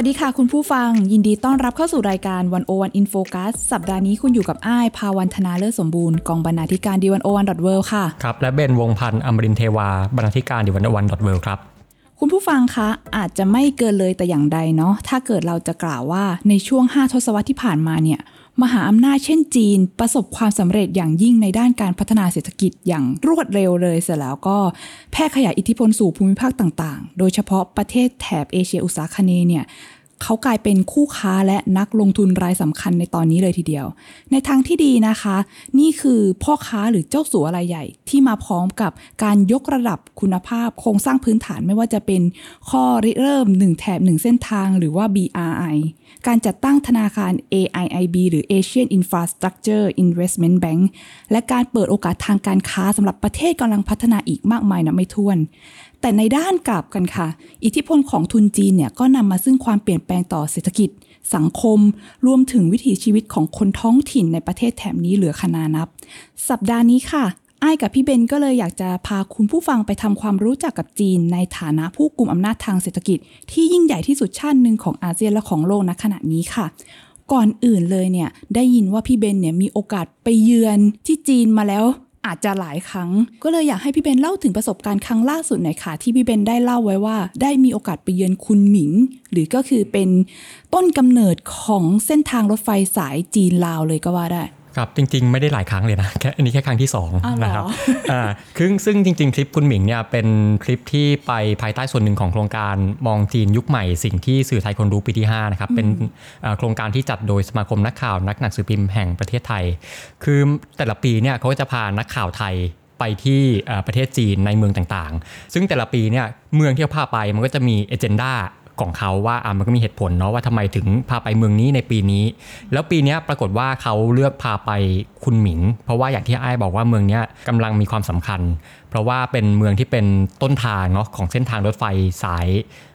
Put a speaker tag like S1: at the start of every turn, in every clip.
S1: วั
S2: สดีค่ะคุณผู้ฟัง ยินดีต้อนรับเข้าสู่รายการ One O One In Focus สัปดาห์นี้คุณอยู่กับอ้ายภาวันธนาเลิศสมบูรณ์กองบรรณาธิการ The One O One dot World ค่ะ
S3: ครับ และเบนวงพันธ์อมรินทร์เทวาบรรณาธิการ The One O One dot World ครับ
S2: คุณผู้ฟังคะอาจจะไม่เกินเลยแต่อย่างใดเนาะถ้าเกิดเราจะกล่าวว่าในช่วง 5 ทศวรรษที่ผ่านมาเนี่ย มหาอำนาจเช่นจีน ประสบความสำเร็จอย่างยิ่งในด้านการพัฒนาเศรษฐกิจอย่างรวดเร็วเลยเสร็จแล้วก็แพร่ขยายอิทธิพลสู่ภูมิภาคต่างๆ โดยเฉพาะประเทศแถบเอเชียอุตสาคเนเนี่ยเขากลายเป็นคู่ค้าและนักลงทุนรายสำคัญในตอนนี้เลยทีเดียว ในทางที่ดีนะคะ นี่คือพ่อค้าหรือเจ้าสัวรายใหญ่ ที่มาพร้อมกับการยกระดับคุณภาพโครงสร้างพื้นฐานไม่ว่าจะเป็นข้อริเริ่ม 1 แถบ 1 เส้นทางหรือว่า BRI การจัดตั้งธนาคาร AIIB หรือ Asian Infrastructure Investment Bank และการเปิดโอกาสทางการค้าสำหรับประเทศกำลังพัฒนาอีกมากมายนะไม่ถ้วน แต่ในด้านกลับกันค่ะ อิทธิพลของทุนจีนเนี่ยก็นำมาซึ่งความเปลี่ยนแปลงต่อเศรษฐกิจ สังคม รวมถึงวิถีชีวิตของคนท้องถิ่นในประเทศแถบนี้เหลือขนานับ สัปดาห์นี้ค่ะ อ้ายกับพี่เบนก็เลยอยากจะพาคุณผู้ฟังไปทำความรู้จักกับจีน ในฐานะผู้กลุ่มอำนาจทางเศรษฐกิจ ที่ยิ่งใหญ่ที่สุดชาติหนึ่งของอาเซียนและของโลกณขณะนี้ค่ะ ก่อนอื่นเลยเนี่ยได้ยินว่าพี่เบนเนี่ยมีโอกาสไปเยือนที่จีนมาแล้วอาจจะหลายครั้ง ก็เลยอยากให้พี่เบนเล่าถึงประสบการณ์ครั้งล่าสุดหน่อยค่ะ ที่พี่เบนได้เล่าไว้ว่า ได้มีโอกาสไปเยือนคุณหมิง หรือก็คือเป็นต้นกำเนิดของเส้นทางรถไฟสายจีนลาวเลยก็ว่าได้
S3: ครับจริงๆ ไม่ได้หลายครั้งเลยนะแค่อันนี้แค่ครั้งที่
S2: อ้าวเหรอ
S3: 2นะครับอ่าคือซึ่งจริง ๆ คลิปคุณหมิงเนี่ยเป็นคลิปที่ไปภายใต้ส่วนหนึ่งของโครงการมองจีนยุคใหม่ สิ่งที่สื่อไทยคนรู้ปีที่5นะครับเป็นอ่าโครงการที่จัดโดยสมาคมนักข่าวนักหนังสือพิมพ์แห่งประเทศไทย คือแต่ละปีเนี่ยเขาก็จะพานักข่าวไทยไปที่อ่าประเทศจีนในเมืองต่างๆ ซึ่งแต่ละปีเนี่ยเมืองที่เขาพาไปมันก็จะมีเอเจนดา ของเขาว่าอะมันก็มีเหตุผลเนาะว่าทำไมถึงพาไปเมืองนี้ในปีนี้ แล้วปีเนี้ยปรากฏว่าเขาเลือกพาไปคุณหมิง เพราะว่าอย่างที่ไอ้ายบอกว่าเมืองเนี้ยกำลังมีความสำคัญ เพราะว่าเป็นเมืองที่เป็นต้นทางเนาะของเส้นทางรถไฟสาย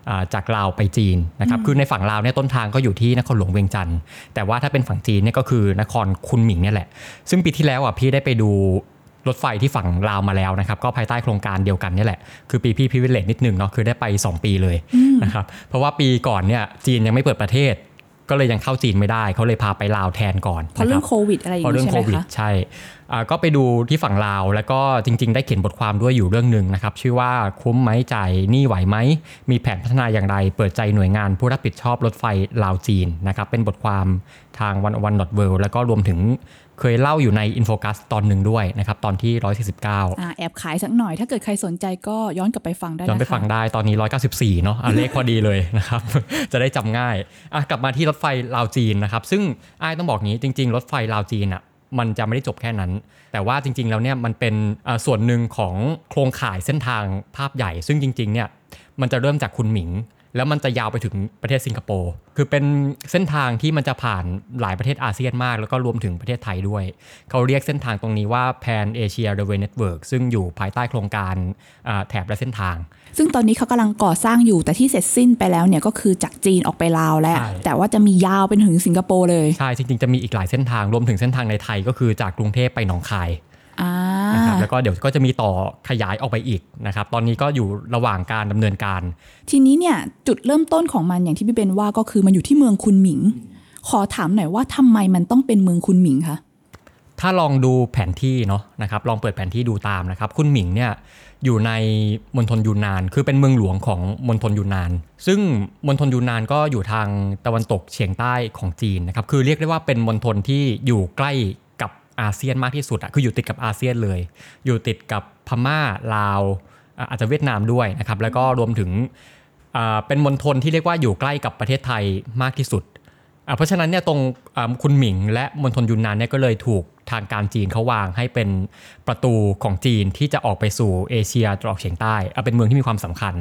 S3: อ่าจากลาวไปจีนนะครับคือในฝั่งลาวเนี่ยต้นทางก็อยู่ที่นครหลวงเวียงจันทร์แต่ว่าถ้าเป็นฝั่งจีนเนี่ยก็คือนครคุณหมิงเนี่ยแหละ ซึ่งปีที่แล้วอะพี่ได้ไปดู รถไฟที่ฝั่งลาวมาแล้วนะครับ ก็ภายใต้โครงการเดียวกันนี่แหละ คือปีพี่พิเวเลตนิดหนึ่งเนาะคือได้ไป 2 ปีเลยนะครับเพราะว่าปีก่อนเนี่ยจีนยังไม่เปิดประเทศ ก็เลยยังเข้าจีนไม่ได้เขาเลยพาไปลาวแทนก่อน
S2: เพราะเรื่อง
S3: นคบ
S2: โควิดอะไรอย่าง
S3: เพราะเรื่องโควิดใช่อ่าก็ไปดูที่ฝั่งลาว แล้วก็จริง ๆ ได้เขียนบทความด้วยอยู่เรื่องหนึ่งนะครับ ชื่อว่าคุ้มไหมจ่ายหนี้ไหวไหม มีแผนพัฒนาอย่างไร เปิดใจหน่วยงานผู้รับผิดชอบรถไฟลาวจีนนะครับเป็นบทความทาง One O One dot World แล้วก็รวมถึง เคยเล่าอยู่ใน In Focus ตอนหนึ่งด้วยนะครับตอนที่ 149
S2: อ่าแอบขายสักหน่อย ถ้าเกิดใครสนใจก็ย้อนกลับไปฟังได้
S3: ย้อนไป
S2: นะคะ
S3: ฟังได้ตอนนี้ 194 เนาะอะเลขพอดีเลยนะครับ จะได้จำง่ายอะกลับมาที่รถไฟลาวจีนนะครับซึ่งอ้ายต้องบอกงี้จริง ๆ รถไฟลาวจีนอะมันจะไม่ได้จบแค่นั้น แต่ว่าจริง ๆ แล้วเนี่ยมันเป็นอ่าส่วนหนึ่งของโครงข่ายเส้นทางภาพใหญ่ ซึ่งจริง ๆ เนี่ยมันจะเริ่มจากคุณหมิง แล้วมันจะยาวไปถึงประเทศสิงคโปร์คือเป็นเส้นทางที่มันจะผ่านหลายประเทศอาเซียนมาก แล้วก็รวมถึงประเทศไทยด้วย เขาเรียกเส้นทางตรงนี้ว่า Pan Asia Railway Network ซึ่งอยู่ภายใต้โครงการอ่าแถบและเส้นทาง
S2: ซึ่งตอนนี้เขากำลังก่อสร้างอยู่แต่ที่เสร็จสิ้นไปแล้วเนี่ยก็คือจากจีนออกไปลาวแล้ว
S3: ใช่
S2: แต่ว่าจะมียาวเป็นถึงสิงคโปร์เลย
S3: ใช่ จริงๆ จะมีอีกหลายเส้นทางรวมถึงเส้นทางในไทยก็คือจากกรุงเทพไปหนองคาย
S2: อ่า
S3: นะครับแล้วก็เดี๋ยวก็จะมีต่อขยายออกไปอีกนะครับ ตอนนี้ก็อยู่ระหว่างการดำเนินการ
S2: ทีนี้เนี่ยจุดเริ่มต้นของมันอย่างที่พี่เบนว่าก็คือมันอยู่ที่เมืองคุนหมิง ขอถามหน่อยว่าทำไมมันต้องเป็นเมืองคุนหมิงคะ
S3: ถ้าลองดูแผนที่เนาะนะครับลองเปิดแผนที่ดูตามนะครับคุณหมิงเนี่ยอยู่ในมณฑลยูนนาน คือเป็นเมืองหลวงของมณฑลยูนนาน ซึ่งมณฑลยูนนานก็อยู่ทางตะวันตกเฉียงใต้ของจีนนะครับคือเรียกได้ว่าเป็นมณฑลที่อยู่ใกล้กับ อาเซียนมากที่สุดอะคืออยู่ติดกับอาเซียนเลย อยู่ติดกับพม่าลาวอาจจะเวียดนามด้วยนะครับแล้วก็รวมถึงเป็นมณฑลที่เรียกว่าอยู่ใกล้กับประเทศไทยมากที่สุด เพราะฉะนั้นเนี่ยตรงคุณหมิงและมณฑลยูนนานเนี่ยก็เลยถูกทางการจีนเขาวางให้เป็นประตูของจีนที่จะออกไปสู่เอเชียตะวันออกเฉียงใต้อะเป็นเมืองที่มีความสำคัญ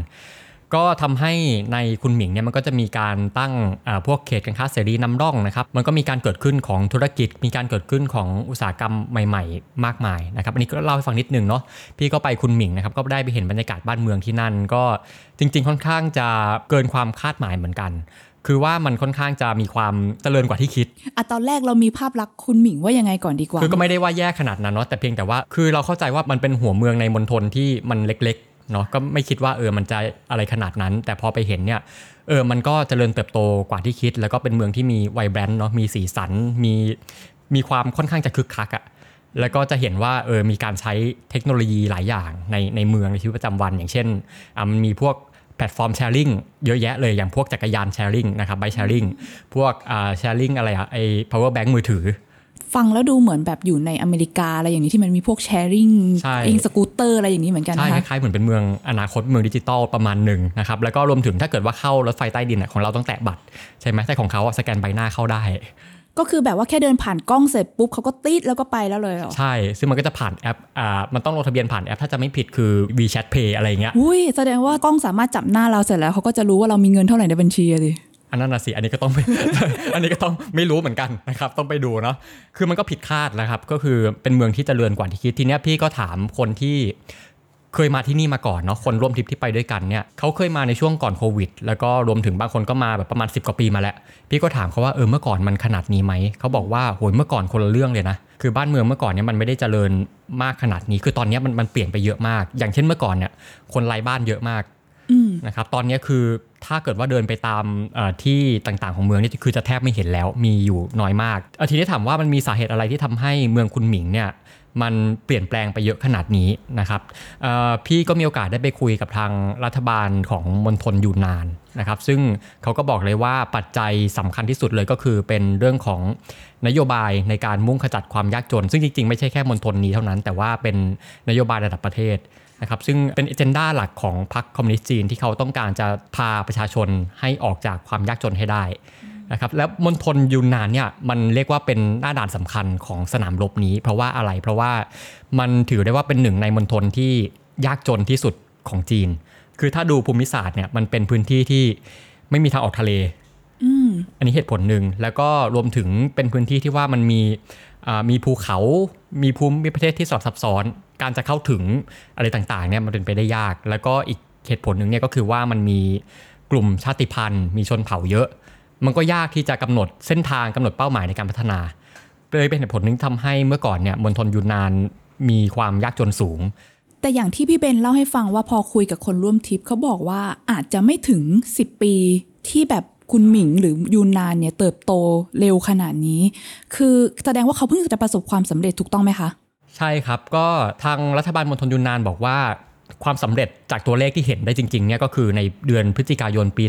S3: ก็ทำให้ในคุณหมิงเนี่ยมันก็จะมีการตั้งอ่าพวกเขตการค้าเสรีนำร่องนะครับ มันก็มีการเกิดขึ้นของธุรกิจ มีการเกิดขึ้นของอุตสาหกรรมใหม่ ๆ มากมายนะครับอันนี้ก็เล่าให้ฟังนิดนึงเนาะพี่ก็ไปคุณหมิงนะครับก็ได้ไปเห็นบรรยากาศบ้านเมืองที่นั่น ก็จริง ๆ ค่อนข้างจะเกินความคาดหมายเหมือนกันคือว่ามันค่อนข้างจะมีความเจริญกว่าที่คิด
S2: อะตอนแรกเรามีภาพลักษณ์คุณหมิงว่ายังไงก่อนดีกว่า
S3: คือก็ไม่ได้ว่าแย่ขนาดนั้นเนาะแต่เพียงแต่ว่าคือเราเข้าใจว่ามันเป็นหัวเมืองในมณฑลที่มันเล็กๆ เนาะก็ไม่คิดว่าเออมันจะอะไรขนาดนั้น แต่พอไปเห็นเนี่ยเออมันก็เจริญเติบโตกว่าที่คิด แล้วก็เป็นเมืองที่มีไวแบรนด์เนาะมีสีสันมีมีความค่อนข้างจะคึกคักอะแล้วก็จะเห็นว่าเออมีการใช้เทคโนโลยีหลายอย่างในในเมืองในชีวิตประจำวัน อย่างเช่นอะมันมีพวกแพลตฟอร์ม sharing เยอะแยะเลยอย่างพวกจักรยาน sharing นะครับ bike sharing พวกอ่า sharing อะไรอะไอ power bank มือถือ
S2: ฟังแล้วดูเหมือนแบบอยู่ในอเมริกาอะไรอย่างนี้ที่มันมีพวก sharing
S3: ใช่
S2: เองสกูตเตอร์อะไรอย่างนี้เหมือนกัน
S3: ใช่
S2: นะคะ
S3: คล้ายๆเหมือนเป็นเมืองอนาคตเมืองดิจิตอลประมาณหนึ่งนะครับแล้วก็รวมถึงถ้าเกิดว่าเข้ารถไฟใต้ดินอะของเราต้องแตะบัตรใช่ไหมแต่ของเขาอะสแกนใบหน้าเข้าได้
S2: ก็คือแบบว่าแค่เดินผ่านกล้องเสร็จปุ๊บเขาก็ตี๊ดแล้วก็ไปแล้วเลยเหรอ
S3: ใช่ ซึ่งมันก็จะผ่านแอปอ่ามันต้องลงทะเบียนผ่านแอป ถ้าจะไม่ผิดคือ WeChat Pay อะไรอย่างเงี้ย
S2: อุ้ย แสดงว่ากล้องสามารถจับหน้าเราเสร็จแล้วเขาก็จะรู้ว่าเรามีเงินเท่าไหร่ในบัญชีอะดิ
S3: อันนั้นนะสิอันนี้ก็ต้อง อันนี้ก็ต้องไม่รู้เหมือนกันนะครับ ต้องไปดูเนาะคือมันก็ผิดคาดนะครับ ก็คือเป็นเมืองที่เจริญกว่าที่คิดทีเนี้ยพี่ก็ถามคนที่เคยมาที่นี่มาก่อนเนาะคนร่วมทริปที่ไปด้วยกันเนี่ยเขาเคยมาในช่วงก่อนโควิด แล้วก็รวมถึงบางคนก็มาแบบประมาณ 10 กว่าปีมาแล้ว พี่ก็ถามเขาว่าเออเมื่อก่อนมันขนาดนี้ไหมเขาบอกว่าโหยเมื่อก่อนคนละเรื่องเลยนะคือบ้านเมืองเมื่อก่อนเนี่ยมันไม่ได้เจริญมากขนาดนี้ คือตอนเนี้ยมันมันเปลี่ยนไปเยอะมาก อย่างเช่นเมื่อก่อนเนี่ยคนไร้บ้านเยอะมาก นะครับตอนนี้คือถ้าเกิดว่าเดินไปตามที่ต่างๆของเมืองนี่คือจะแทบไม่เห็นแล้วมีอยู่น้อยมากอ่อทีนี้ถามว่ามันมีสาเหตุอะไรที่ทำให้เมืองคุณหมิงเนี่ยมันเปลี่ยนแปลงไปเยอะขนาดนี้นะครับพี่ก็มีโอกาสได้ไปคุยกับทางรัฐบาลของมณฑลยูนนานนะครับ ซึ่งเขาก็บอกเลยว่าปัจจัยสำคัญที่สุดเลยก็คือเป็นเรื่องของนโยบายในการมุ่งขจัดความยากจน ซึ่งจริงๆ ไม่ใช่แค่มณฑลนี้เท่านั้น แต่ว่าเป็นนโยบายระดับประเทศ นะครับซึ่งเป็นเอเจนดาหลักของพรรคคอมมิวนิสต์จีนที่เขาต้องการจะพาประชาชนให้ออกจากความยากจนให้ได้นะครับแล้วมณฑลยูนนานเนี่ยมันเรียกว่าเป็นหน้าด่านสำคัญของสนามรบนี้ เพราะว่าอะไรเพราะว่ามันถือได้ว่าเป็นหนึ่งในมณฑลที่ยากจนที่สุดของจีน คือถ้าดูภูมิศาสตร์เนี่ยมันเป็นพื้นที่ที่ไม่มีทางออกทะเล
S2: อ,
S3: อันนี้เหตุผลหนึ่งแล้วก็รวมถึงเป็นพื้นที่ที่ว่ามันมีมีภูเขา มีภูมิประเทศที่สลับซับซ้อน การจะเข้าถึงอะไรต่างๆเนี่ยมันเป็นไปได้ยาก แล้วก็อีกเหตุผลหนึ่งเนี่ยก็คือว่ามันมีกลุ่มชาติพันธุ์ มีชนเผ่าเยอะ มันก็ยากที่จะกำหนดเส้นทางกำหนดเป้าหมายในการพัฒนาเลยเป็นเหตุผลหนึ่งทำให้เมื่อก่อนเนี่ยมณฑลยูนนานมีความยากจนสูง
S2: แต่อย่างที่พี่เบนเล่าให้ฟังว่าพอคุยกับคนร่วมทริปเขาบอกว่าอาจจะไม่ถึง 10 ปีที่แบบคุณหมิงหรือยูนนานเนี่ยเติบโตเร็วขนาดนี้ คือแสดงว่าเขาเพิ่งจะประสบความสำเร็จถูกต้องไหมคะ
S3: ใช่ครับ ก็ทางรัฐบาลมณฑลยูนนานบอกว่า ความสำเร็จจากตัวเลขที่เห็นได้จริงๆเนี่ยก็คือในเดือนพฤศจิกายนปี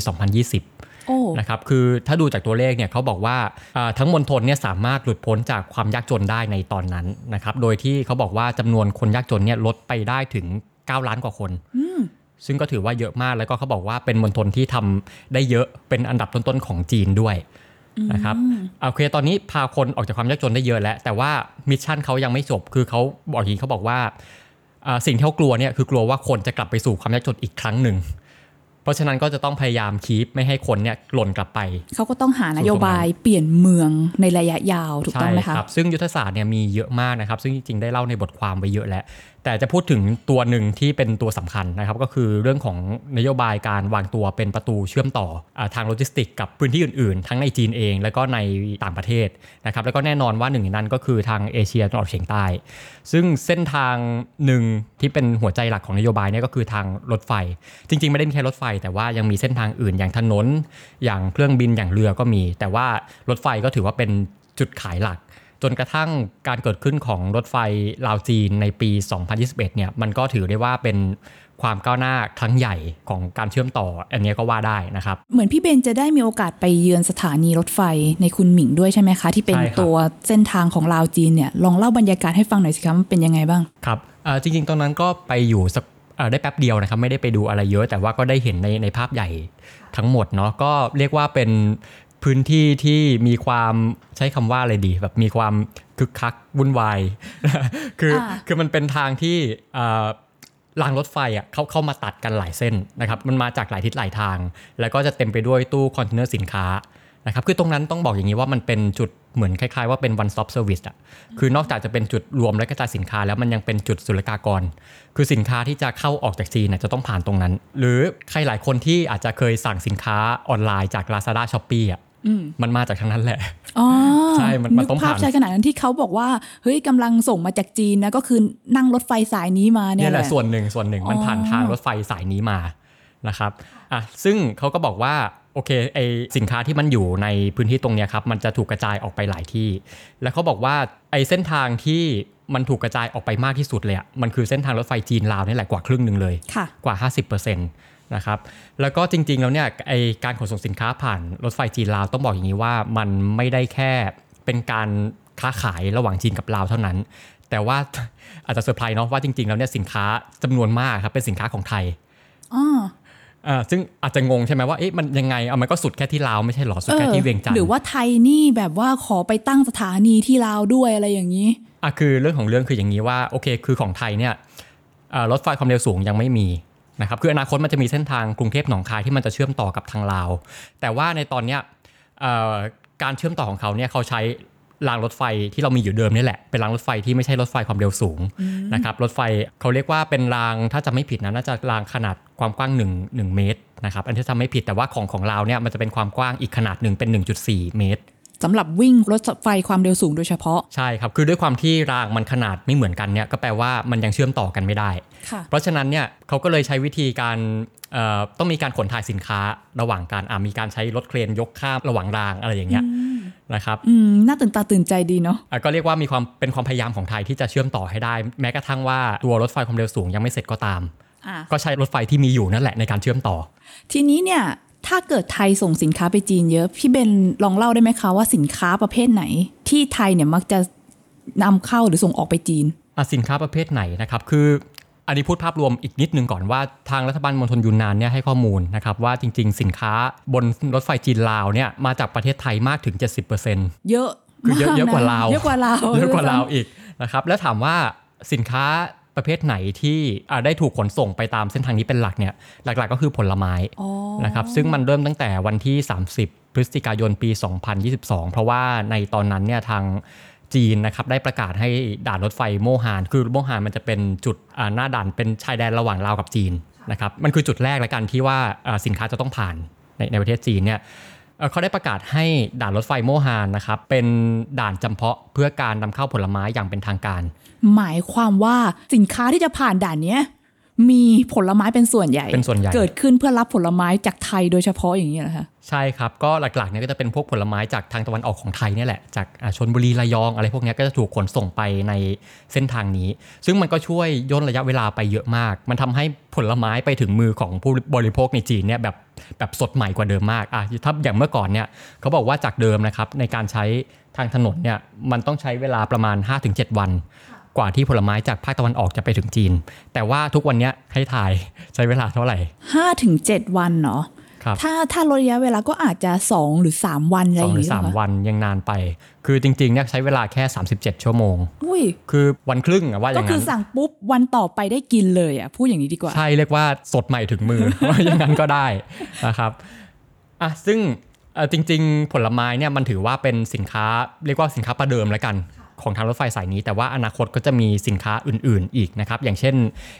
S3: 2020
S2: โอ้
S3: นะครับคือถ้าดูจากตัวเลขเนี่ยเขาบอกว่าอ่าทั้งมณฑลเนี่ยสามารถหลุดพ้นจากความยากจนได้ในตอนนั้นนะครับโดยที่เขาบอกว่าจำนวนคนยากจนเนี่ยลดไปได้ถึง 9 ล้านกว่าคน
S2: อืม
S3: ซึ่งก็ถือว่าเยอะมากแล้วก็เขาบอกว่าเป็นมณฑลที่ทำได้เยอะเป็นอันดับต้นๆของจีนด้วย นะครับโอเคตอนนี้พาคนออกจากความยากจนได้เยอะแล้ว แต่ว่ามิชชั่นเขายังไม่จบคือเขาบอกอย่างนี้เขาบอกว่าอ่าสิ่งที่เขากลัวเนี่ยคือกลัวว่าคนจะกลับไปสู่ความยากจนอีกครั้งหนึ่ง เพราะฉะนั้นก็จะต้องพยายาม keep ไม่ให้คนเนี่ยหล่นกลับไป
S2: เขาก็ต้องหานโยบายเปลี่ยนเมืองในระยะยาวถูกต้องไหม
S3: ใช่
S2: คะ
S3: ครับซึ่งยุทธศาสตร์เนี่ยมีเยอะมากนะครับ ซึ่งจริงๆได้เล่าในบทความไว้เยอะแล้ว แต่จะพูดถึงตัวหนึ่งที่เป็นตัวสำคัญนะครับ ก็คือเรื่องของนโยบายการวางตัวเป็นประตูเชื่อมต่ออทางโลจิสติกกับพื้นที่อื่นๆ ทั้งในจีนเอง แล้วก็ในต่างประเทศนะครับแล้วก็แน่นอนว่าหนึ่งในนั้นก็คือทางเอเชียตะวันออกเฉียงใต้ ซึ่งเส้นทางหนึ่งที่เป็นหัวใจหลักของนโยบายนี่ก็คือทางรถไฟ จริง ๆ ไม่ได้มีแค่รถไฟ แต่ว่ายังมีเส้นทางอื่นอย่างถนน อย่างเครื่องบินอย่างเรือก็มี แต่ว่ารถไฟก็ถือว่าเป็นจุดขายหลัก จนกระทั่งการเกิดขึ้นของรถไฟลาวจีนในปี 2021 เนี่ยมันก็ถือได้ว่าเป็นความก้าวหน้าครั้งใหญ่ของการเชื่อมต่อ อันเนี้ยก็ว่าได้นะครับ
S2: เหมือนพี่เบนจะได้มีโอกาสไปเยือนสถานีรถไฟในคุณหมิงด้วยใช่ไหมคะ ที่เป็น
S3: ใช่ครับ
S2: ตัวเส้นทางของลาวจีนเนี่ยลองเล่าบรรยากาศให้ฟังหน่อยสิคะมันเป็นยังไงบ้าง
S3: ครับเอ่อจริงๆ ตอนนั้นก็ไปอยู่สักเอ่อได้แป๊บเดียวนะครับ ไม่ได้ไปดูอะไรเยอะ แต่ว่าก็ได้เห็นในในภาพใหญ่ทั้งหมดเนาะก็เรียกว่าเป็น พื้นที่ที่มีความใช้คำว่าอะไรดี แบบมีความคึกคักวุ่นวายคือ
S2: อ่า
S3: คือมันเป็นทางที่เอ่อรางรถไฟอะเข้าเข้ามาตัดกันหลายเส้นนะครับมันมาจากหลายทิศหลายทาง แล้วก็จะเต็มไปด้วยตู้คอนเทนเนอร์สินค้านะครับคือตรงนั้นต้องบอกอย่างนี้ว่ามันเป็นจุดเหมือนคล้ายๆว่าเป็น one stop service อะคือนอกจากจะเป็นจุดรวมและกระจายสินค้าแล้วมันยังเป็นจุดศุลกากร คือสินค้าที่จะเข้าออกจากจีนน่ะจะต้องผ่านตรงนั้น หรือใครหลายคนที่อาจจะเคยสั่งสินค้าออนไลน์จาก Lazada s h o p e e อะ มันมาจากทางนั้นแหละ
S2: อ๋อ
S3: ใช่มันมันต้อง
S2: กภาพ
S3: ผ่าน
S2: ใช่ขนาดนั้นที่เขาบอกว่าเฮ้ยกำลังส่งมาจากจีนนะก็คือนั่งรถไฟสายนี้มาเนี่
S3: เนี่ยย
S2: แห
S3: แห
S2: ละ
S3: ละส่วนหนึ่งส่วนหนึ่งมันผ่าน
S2: อ๋อ
S3: ทางรถไฟสายนี้มานะครับอะซึ่งเขาก็บอกว่าโอเคไอสินค้าที่มันอยู่ในพื้นที่ตรงเนี้ยครับมันจะถูกกระจายออกไปหลายที่ แล้วเขาบอกว่าไอเส้นทางที่มันถูกกระจายออกไปมากที่สุดเลยอะมันคือเส้นทางรถไฟจีนลาวนี่แหละกว่าครึ่งหนึ่งเลย
S2: ค่ะ
S3: กว่า 50% นะครับแล้วก็จริงๆแล้วเนี่ยไอการขนส่งสินค้าผ่านรถไฟจีนลาวต้องบอกอย่างนี้ว่ามันไม่ได้แค่เป็นการค้าขายระหว่างจีนกับลาวเท่านั้น แต่ว่าอาจจะเซอร์ไพรส์เนาะว่าจริงๆแล้วเนี่ยสินค้าจำนวนมากครับเป็นสินค้าของไทย
S2: อ๋อ
S3: อ่าซึ่งอาจจะงงใช่ไหมว่าเอ๊ะมันยังไงเอามันก็สุดแค่ที่ลาวไม่ใช่หรอสุดแค่ที่เวียงจันท
S2: หรือ
S3: ร์
S2: ว่าไทยนี่แบบว่าขอไปตั้งสถานีที่ลาวด้วยอะไรอย่างนี้
S3: อะคือเรื่องของเรื่องคืออย่างนี้ว่าโอเคคือของไทยเนี่ยเอ่อรถไฟความเร็วสูงยังไม่มี นะครับคืออนาคตมันจะมีเส้นทางกรุงเทพหนองคายที่มันจะเชื่อมต่อกับทางลาว แต่ว่าในตอนเนี้ยเอ่อการเชื่อมต่อของเขาเนี่ยเขาใช้รางรถไฟที่เรามีอยู่เดิมนี่แหละ เป็นรางรถไฟที่ไม่ใช่รถไฟความเร็วสูงนะครับรถไฟเขาเรียกว่าเป็นรางถ้าจะไม่ผิดนะน่าจะรางขนาดความกว้าง1 1เมตรนะครับอันที่จะไม่ผิดแต่ว่าของของเราเนี่ยมันจะเป็นความกว้างอีกขนาดหนึ่งเป็น 1.4 เมตร
S2: สำหรับวิ่งรถไฟความเร็วสูงโดยเฉพาะ
S3: ใช่ครับ คือด้วยความที่รางมันขนาดไม่เหมือนกันเนี่ยก็แปลว่ามันยังเชื่อมต่อกันไม่ได้
S2: ค่ะ
S3: เพราะฉะนั้นเนี่ยเขาก็เลยใช้วิธีการเอ่อต้องมีการขนถ่ายสินค้าระหว่างการอะมีการใช้รถเครนยกข้ามระหว่างรางอะไรอย่างเงี้ยนะครับ
S2: อืมน่าตื่นตาตื่นใจดีเนาะ
S3: อะก็เรียกว่ามีความเป็นความพยายามของไทยที่จะเชื่อมต่อให้ได้ แม้กระทั่งว่าตัวรถไฟความเร็วสูงยังไม่เสร็จก็ตาม
S2: อะ
S3: ก็ใช้รถไฟที่มีอยู่นั่นแหละในการเชื่อมต่อ
S2: ทีนี้เนี่ย ถ้าเกิดไทยส่งสินค้าไปจีนเยอะ พี่เบนลองเล่าได้ไหมคะว่าสินค้าประเภทไหน ที่ไทยเนี่ยมักจะนำเข้าหรือส่งออกไปจีน
S3: อะสินค้าประเภทไหนนะครับ คืออันนี้พูดภาพรวมอีกนิดนึงก่อนว่าทางรัฐบาลมณฑลยูนนานเนี่ยให้ข้อมูลนะครับว่าจริง ๆ สินค้าบนรถไฟจีนลาวเนี่ยมาจากประเทศไทยมากถึง 70%
S2: เยอะ
S3: คือเยอะ
S2: ม
S3: เยอะกว่าลาว
S2: เยอะกว่าลาว
S3: เยอะกว่าลาวอีกนะครับแล้วถามว่าสินค้า ประเภทไหนที่อะได้ถูกขนส่งไปตามเส้นทางนี้เป็นหลักเนี่ยหลักๆก็คือผลไม้
S2: อ๋อ
S3: นะครับซึ่งมันเริ่มตั้งแต่วันที่ 30 พฤศจิกายนปี 2022 เพราะว่าในตอนนั้นเนี่ยทางจีนนะครับได้ประกาศให้ด่านรถไฟโมฮาน คือโมฮานมันจะเป็นจุดอ่าหน้าด่านเป็นชายแดนระหว่างลาวกับจีนนะครับมันคือจุดแรกแล้วกันที่ว่าอ่าสินค้าจะต้องผ่านในในประเทศจีนเนี่ยเอ่อเขาได้ประกาศให้ด่านรถไฟโมฮานนะครับเป็นด่านจำเพาะเพื่อการนำเข้าผลไม้อย่างเป็นทางการ
S2: หมายความว่าสินค้าที่จะผ่านด่านเนี้ยมีผลไม้เป็นส่วนใหญ่
S3: เป็นส่วนใหญ่
S2: เกิดขึ้นเพื่อรับผลไม้จากไทยโดยเฉพาะอย่างนี้เหรอคะ
S3: ใช่ครับ ก็หลักๆเนี่ยก็จะเป็นพวกผลไม้จากทางตะวันออกของไทยเนี่ยแหละ จากอ่าชนบุรีระยองอะไรพวกเนี้ยก็จะถูกขนส่งไปในเส้นทางนี้ ซึ่งมันก็ช่วยย่นระยะเวลาไปเยอะมาก มันทำให้ผลไม้ไปถึงมือของผู้บริโภคในจีนเนี่ยแบบแบบสดใหม่กว่าเดิมมากอะถ้าอย่างเมื่อก่อนเนี่ยเขาบอกว่าจากเดิมนะครับในการใช้ทางถนนเนี่ยมันต้องใช้เวลาประมาณ 5-7 วัน กว่าที่ผลไม้จากภาคตะวันออกจะไปถึงจีน แต่ว่าทุกวันเนี้ยให้ถ่ายใช้เวลาเท่าไหร่
S2: ห้าถึงเจ็ดวันเนาะ
S3: ครับ
S2: ถ้าถ้าลดระยะเวลาก็อาจจะสองหรือสามวันอะไร
S3: ส
S2: อ
S3: อง
S2: ย่าง
S3: หรือ
S2: นี้
S3: สาม
S2: เหรอคะ
S3: วันยังนานไป คือจริงๆเนี่ยใช้เวลาแค่ 37 ชั่วโมง
S2: อุ้ย
S3: คือวันครึ่งอะว่าอ
S2: ก็
S3: ย่าง
S2: คือ
S3: นั้น
S2: สั่งปุ๊บวันต่อไปได้กินเลยอะพูดอย่างนี้ดีกว่า
S3: ใช่เรียกว่าสดใหม่ถึงมือว่าอย่างนั้นก็ได้นะครับอะซึ่งเอ่อจริง ๆ ผลไม้เนี่ยมันถือว่าเป็นสินค้า เรียกว่าสินค้าประเดิมแล้วกัน ของทางรถไฟสายนี้ แต่ว่าอนาคตก็จะมีสินค้าอื่น ๆ อีกนะครับ อย่างเช่น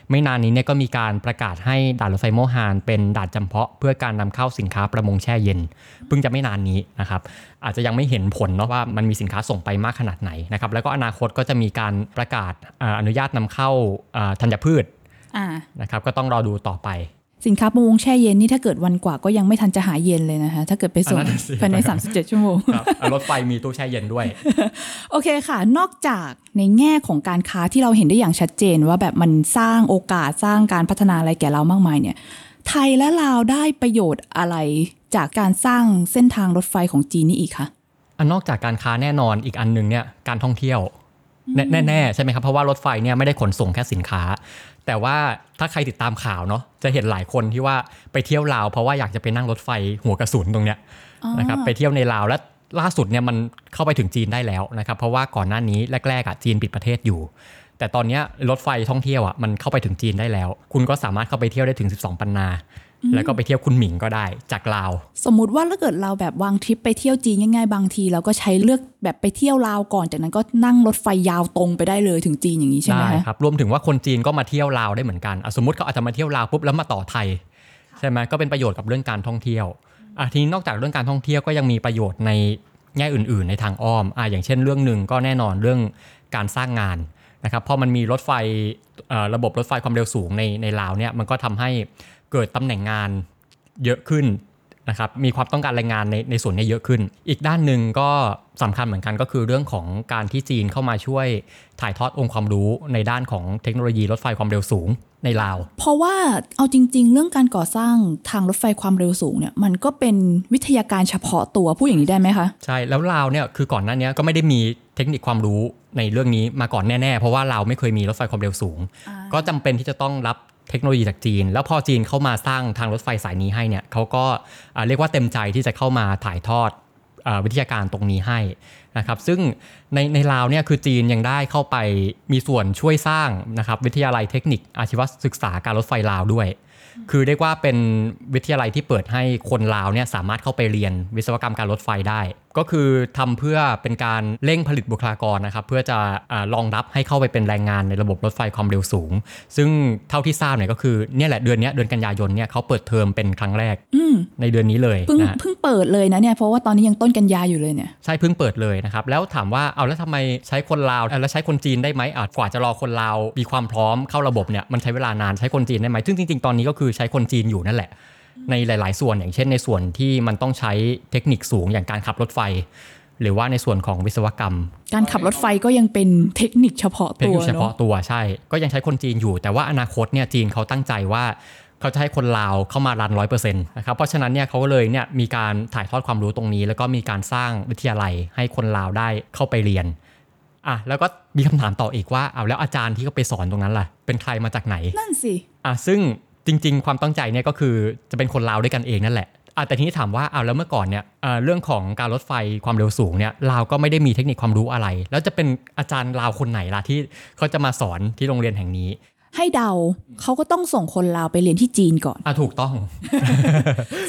S3: ไม่นานนี้เนี่ยก็มีการประกาศให้ด่านรถไฟโมฮานเป็นด่านจำเพาะ เพื่อการนำเข้าสินค้าประมงแช่เย็น เพิ่งจะไม่นานนี้นะครับ อาจจะยังไม่เห็นผลเนาะว่ามันมีสินค้าส่งไปมากขนาดไหนนะครับ แล้วก็อนาคตก็จะมีการประกาศอนุญาตนำเข้าธัญพืชนะครับก็ต้องรอดูต่อไป
S2: สินค้าประมงแช่เย็นนี่ถ้าเกิดวันกว่าก็ยังไม่ทันจะหาเย็นเลยนะคะ ถ้าเกิดไปส่ง
S3: อันนั้นสิ
S2: ภายใน 37 ชั่วโมง
S3: ครับอะรถไฟมีตู้แช่เย็นด้วย
S2: โอเคค่ะ นอกจากในแง่ของการค้าที่เราเห็นได้อย่างชัดเจน ว่าแบบมันสร้างโอกาสสร้างการพัฒนาอะไรแก่เรามากมายเนี่ยไทยและลาวได้ประโยชน์อะไรจากการสร้างเส้นทางรถไฟของจีนนี่อีกคะ
S3: อันนอกจากการค้าแน่นอนอีกอันหนึงเนี่ยการท่องเที่ยว แน่แน่ๆใช่ไหมครับ เพราะว่ารถไฟเนี่ยไม่ได้ขนส่งแค่สินค้า แต่ว่าถ้าใครติดตามข่าวเนาะจะเห็นหลายคนที่ว่าไปเที่ยวลาวเพราะว่าอยากจะไปนั่งรถไฟหัวกระสุนตรงเนี้ยนะครับไปเที่ยวในลาวและล่าสุดเนี่ยมันเข้าไปถึงจีนได้แล้วนะครับ เพราะว่าก่อนหน้านี้แรกๆอะจีนปิดประเทศอยู่แแต่ตอนเนี้ยรถไฟท่องเที่ยวอะมันเข้าไปถึงจีนได้แล้ว คุณก็สามารถเข้าไปเที่ยวได้ถึง 12 ปันนา แล้วก็ไปเที่ยวคุณหมิงก็ได้จากลาว
S2: สมมุติว่าถ้าเกิดเราแบบวางทริปไปเที่ยวจีนง่ายๆ บางทีเราก็ใช้เลือกแบบไปเที่ยวลาวก่อนจากนั้นก็นั่งรถไฟยาวตรงไปได้เลยถึงจีนอย่างนี้ใช่ไหม
S3: ได้
S2: คะ
S3: ครับรวมถึงว่าคนจีนก็มาเที่ยวลาวได้เหมือนกันอะสมมติเขาอาจจะมาเที่ยวลาวปุ๊บแล้วมาต่อไทยใช่ไหมก็เป็นประโยชน์กับเรื่องการท่องเที่ยวอะทีนี้นอกจากเรื่องการท่องเที่ยวก็ยังมีประโยชน์ในแง่อื่น ๆ ในทางอ้อมอะอย่างเช่นเรื่องหนึ่งก็แน่นอนเรื่องการสร้างงานนะครับพอมันมีรถไฟเอ่อระบบรถไฟความเร็วสูงในในลาวเนี่ยมันก็ทำให้ เกิดตำแหน่งงานเยอะขึ้นนะครับมีความต้องการแรงงานในในส่วนนี้เยอะขึ้น อีกด้านหนึ่งก็สำคัญเหมือนกันก็คือเรื่องของการที่จีนเข้ามาช่วยถ่ายทอดองค์ความรู้ในด้านของเทคโนโลยีรถไฟความเร็วสูงในลาว
S2: เพราะว่าเอาจริง ๆ เรื่องการก่อสร้างทางรถไฟความเร็วสูงเนี่ยมันก็เป็นวิทยาการเฉพาะตัวพูดอย่างนี้ได้ไหมคะ
S3: ใช่แล้วลาวเนี่ยคือก่อนหน้านี้ก็ไม่ได้มีเทคนิคความรู้ในเรื่องนี้มาก่อนแน่ๆ เพราะว่าลาวไม่เคยมีรถไฟความเร็วสูง ก็จำเป็นที่จะต้องรับ เทคโนโลยีจากจีน แล้วพอจีนเข้ามาสร้างทางรถไฟสายนี้ให้เนี่ยเขาก็เรียกว่าเต็มใจที่จะเข้ามาถ่ายทอดอวิทยาการตรงนี้ให้นะครับซึ่งในในลาวเนี่ยคือจีนยังได้เข้าไปมีส่วนช่วยสร้างนะครับวิทยาลัยเทคนิคอาชีวศึกษาการรถไฟลาวด้วย คือเรียกว่าเป็นวิทยาลัยที่เปิดให้คนลาวเนี่ยสามารถเข้าไปเรียนวิศวกรรมการรถไฟได้ ก็คือทำเพื่อเป็นการเร่งผลิตบุคลากรนะครับ เพื่อจะอารองรับให้เข้าไปเป็นแรงงานในระบบรถไฟความเร็วสูง ซึ่งเท่าที่ทราบเนี่ยก็คือเนี่ยแหละเดือนเนี้ยเดือนกันยายนเนี่ยเขาเปิดเทอมเป็นครั้งแรก
S2: อืม
S3: ในเดือนนี้เลย
S2: เพิ่ง
S3: นะฮะ
S2: เพิ่งเปิดเลยนะเนี่ยเพราะว่าตอนนี้ยังต้นกันยาอยู่เลยเนี่ย
S3: ใช่เพิ่งเปิดเลยนะครับแล้วถามว่าเอาแล้วทำไมใช้คนลาวเอ่อแล้วใช้คนจีนได้ไหมอาจกว่าจะรอคนลาวมีความพร้อมเข้าระบบเนี่ยมันใช้เวลานานใช้คนจีนได้ไหมซึ่งจริงๆตอนนี้ก็คือใช้คนจีนอยู่นั่นแหละ ในหลาย ๆ ส่วนอย่างเช่นในส่วนที่มันต้องใช้เทคนิคสูงอย่างการขับรถไฟ หรือว่าในส่วนของวิศวกรรม
S2: การขับรถไฟก็ยังเป็นเทคนิคเฉพาะ
S3: เทค
S2: ตัว
S3: นิคเฉพาะ
S2: เนาะ
S3: ตัวใช่ ก็ยังใช้คนจีนอยู่ แต่ว่าอนาคตเนี่ยจีนเขาตั้งใจว่าเขาจะให้คนลาวเข้ามารันร้อยเปอร์เซ็นต์นะครับเพราะฉะนั้นเนี่ยเขาก็เลยเนี่ยมีการถ่ายทอดความรู้ตรงนี้ แล้วก็มีการสร้างวิทยาลัยให้คนลาวได้เข้าไปเรียนอะแล้วก็มีคำถามต่ออีกว่าเอาแล้วอาจารย์ที่เขาไปสอนตรงนั้นล่ะ เป็นใครมาจากไหน
S2: นั่นสิ
S3: อะซึ่ง จริง ๆ ความตั้งใจเนี่ยก็คือจะเป็นคนลาวด้วยกันเองนั่นแหละอะแต่ทีนี้ถามว่าเอาแล้วเมื่อก่อนเนี่ยเอ่อเรื่องของการรถไฟความเร็วสูงเนี่ยลาวก็ไม่ได้มีเทคนิคความรู้อะไร แล้วจะเป็นอาจารย์ลาวคนไหนล่ะที่เขาจะมาสอนที่โรงเรียนแห่งนี้
S2: ให้เดาเขาก็ต้องส่งคนลาวไปเรียนที่จีนก่อน
S3: อะถูกต้อง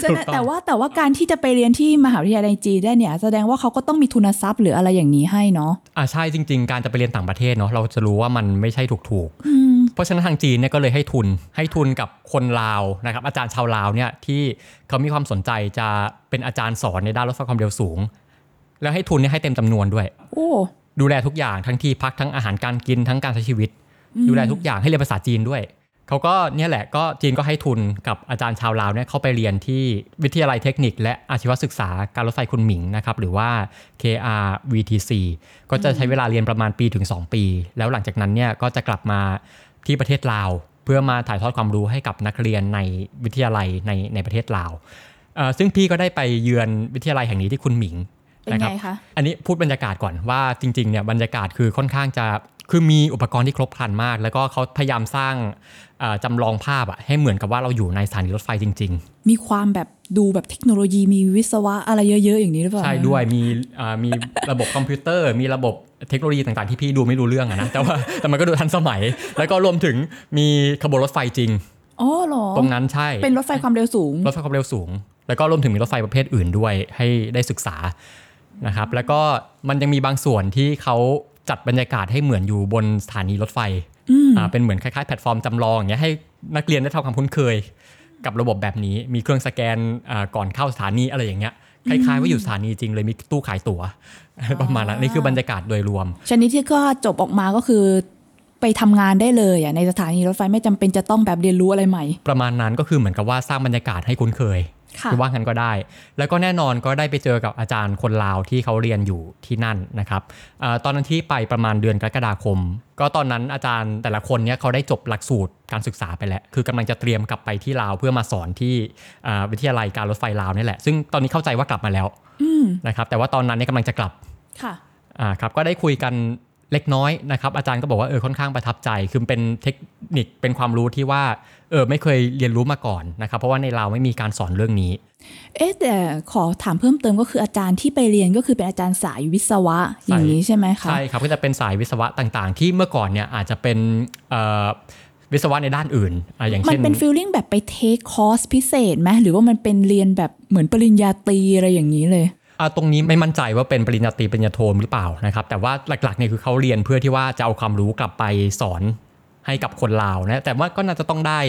S2: ใช่ไหม
S3: ถูกต้อง
S2: แต่ว่าแต่ว่าการที่จะไปเรียนที่มหาวิทยาลัยจีนได้เนี่ย แสดงว่าเขาก็ต้องมีทุนทรัพย์หรืออะไรอย่างนี้ให้เนาะ
S3: อะใช่จริง ๆ การจะไปเรียนต่างประเทศเนาะเราจะรู้ว่ามันไม่ใช่ถูกๆ เพราะฉะนั้นทางจีนเนี่ยก็เลยให้ทุนให้ทุนกับคนลาวนะครับอาจารย์ชาวลาวเนี่ยที่เขามีความสนใจจะเป็นอาจารย์สอนในด้านรถไฟความเร็วสูง แล้วให้ทุนเนี่ยให้เต็มจำนวนด้วย
S2: โอ้
S3: ดูแลทุกอย่างทั้งที่พักทั้งอาหารการกินทั้งการใช้ชีวิต ดูแลทุกอย่างให้เรียนภาษาจีนด้วยเขาก็เนี่ยแหละก็จีนก็ให้ทุนกับอาจารย์ชาวลาวเนี่ยเข้าไปเรียนที่วิทยาลัยเทคนิค และอาชีวศึกษาการรถไฟคุณหมิงนะครับหรือว่า KRVTC ก็จะใช้เวลาเรียนประมาณปีถึง 2 ปี แล้วหลังจากนั้นเนี่ยก็จะกลับมา ที่ประเทศลาว เพื่อมาถ่ายทอดความรู้ให้กับนักเรียนในวิทยาลัยในในประเทศลาวเอ่อซึ่งพี่ก็ได้ไปเยือนวิทยาลัยแห่งนี้ที่คุณหมิง
S2: เป็น
S3: นะค
S2: ไง
S3: รับ
S2: คะ
S3: อันนี้พูดบรรยากาศก่อนว่าจริงๆเนี่ยบรรยากาศคือค่อนข้างจะคือมีอุปกรณ์ที่ครบครันมาก แล้วก็เขาพยายามสร้างเอ่อจำลองภาพอะให้เหมือนกับว่าเราอยู่ในสถานีรถไฟจริง
S2: มีความแบบดูแบบเทคโนโลยีมีวิศวะอะไรเยอะ ๆ อย่างนี้หรือเป
S3: ๆ
S2: ล่า
S3: ใช่ด้วยมีอ่ามีระบบคอมพิวเตอร์ มีระบบ เทคโนโลยีต่างๆที่พี่ดูไม่รู้เรื่องอะนะแต่ว่าแต่มันก็ดูทันสมัย แล้วก็รวมถึงมีขบวนรถไฟจริง
S2: อ๋อเหรอ
S3: ตรงนั้นใช่
S2: เป็นรถไฟความเร็วสูง
S3: รถไฟความเร็วสูง แล้วก็รวมถึงมีรถไฟประเภทอื่นด้วยให้ได้ศึกษานะครับ แล้วก็มันยังมีบางส่วนที่เขาจัดบรรยากาศให้เหมือนอยู่บนสถานีรถไฟอ่าเป็นเหมือนคล้ายๆแพลตฟอร์มจำลองอย่างเงี้ยให้นักเรียนได้ทำความคุ้นเคย กับระบบแบบนี้มีเครื่องสแกนอ่าก่อนเข้าสถานีอะไรอย่างเงี้ย คล้ายๆว่าอยู่สถานีจริงเลยมีตู้ขายตั๋วประมาณนั้นนี่คือบรรยากาศโดยรวม
S2: ชนิดที่ก็จบออกมาก็คือไปทำงานได้เลยอะในสถานีรถไฟไม่จำเป็นจะต้องแบบเรียนรู้อะไรใหม่
S3: ประมาณนั้นก็คือเหมือนกับว่าสร้างบรรยากาศให้คุ้นเคย
S2: ค่ะ
S3: อว่างั้นก็ได้ แล้วก็แน่นอนก็ได้ไปเจอกับอาจารย์คนลาวที่เขาเรียนอยู่ที่นั่นนะครับอาตอนนั้นที่ไปประมาณเดือนกรกฎาคม ก็ตอนนั้นอาจารย์แต่ละคนเนี่ยเขาได้จบหลักสูตรการศึกษาไปแล้ว คือกำลังจะเตรียมกลับไปที่ลาวเพื่อมาสอนที่อ่าวิทยาลัยการรถไฟลาวนี่แหละ ซึ่งตอนนี้เข้าใจว่ากลับมาแล้วนะครับ แต่ว่าตอนนั้นเนี่ยกำลังจะกลับ
S2: ค่ะ
S3: อ่าครับก็ได้คุยกัน เล็กน้อยนะครับอาจารย์ก็บอกว่าเออค่อนข้างประทับใจ คือเป็นเทคนิคเป็นความรู้ที่ว่าเออไม่เคยเรียนรู้มาก่อนนะครับ เพราะว่าในเราวไม่มีการสอนเรื่องนี้
S2: เอ๊ะแต่ขอถามเพิ่มเติมก็คืออาจารย์ที่ไปเรียนก็คือเป็นอาจารย์สายวิศวะอย่างนี้ใช่ไหมคะ
S3: ใช่ครับก็จะเป็นสายวิศวะต่างๆ ที่เมื่อก่อนเนี่ยอาจจะเป็นเอ่อวิศวะในด้านอื่นอะอย่าง
S2: มัน
S3: เช่น
S2: เป็นฟีลลิ่งแบบไปเทคคอร์สพิเศษไหมหรือว่ามันเป็นเรียนแบบเหมือนปริญญาตรีอะไรอย่างนี้เลย
S3: อะ ตรงนี้ไม่มั่นใจว่าเป็นปริญญาตรีปริญญาโทหรือเปล่านะครับแต่ว่าหลักๆเนี่ยคือเขาเรียนเพื่อที่ว่าจะเอาความรู้กลับไปสอนให้กับคนลาวนะแต่ว่าก็น่าจะต้องได้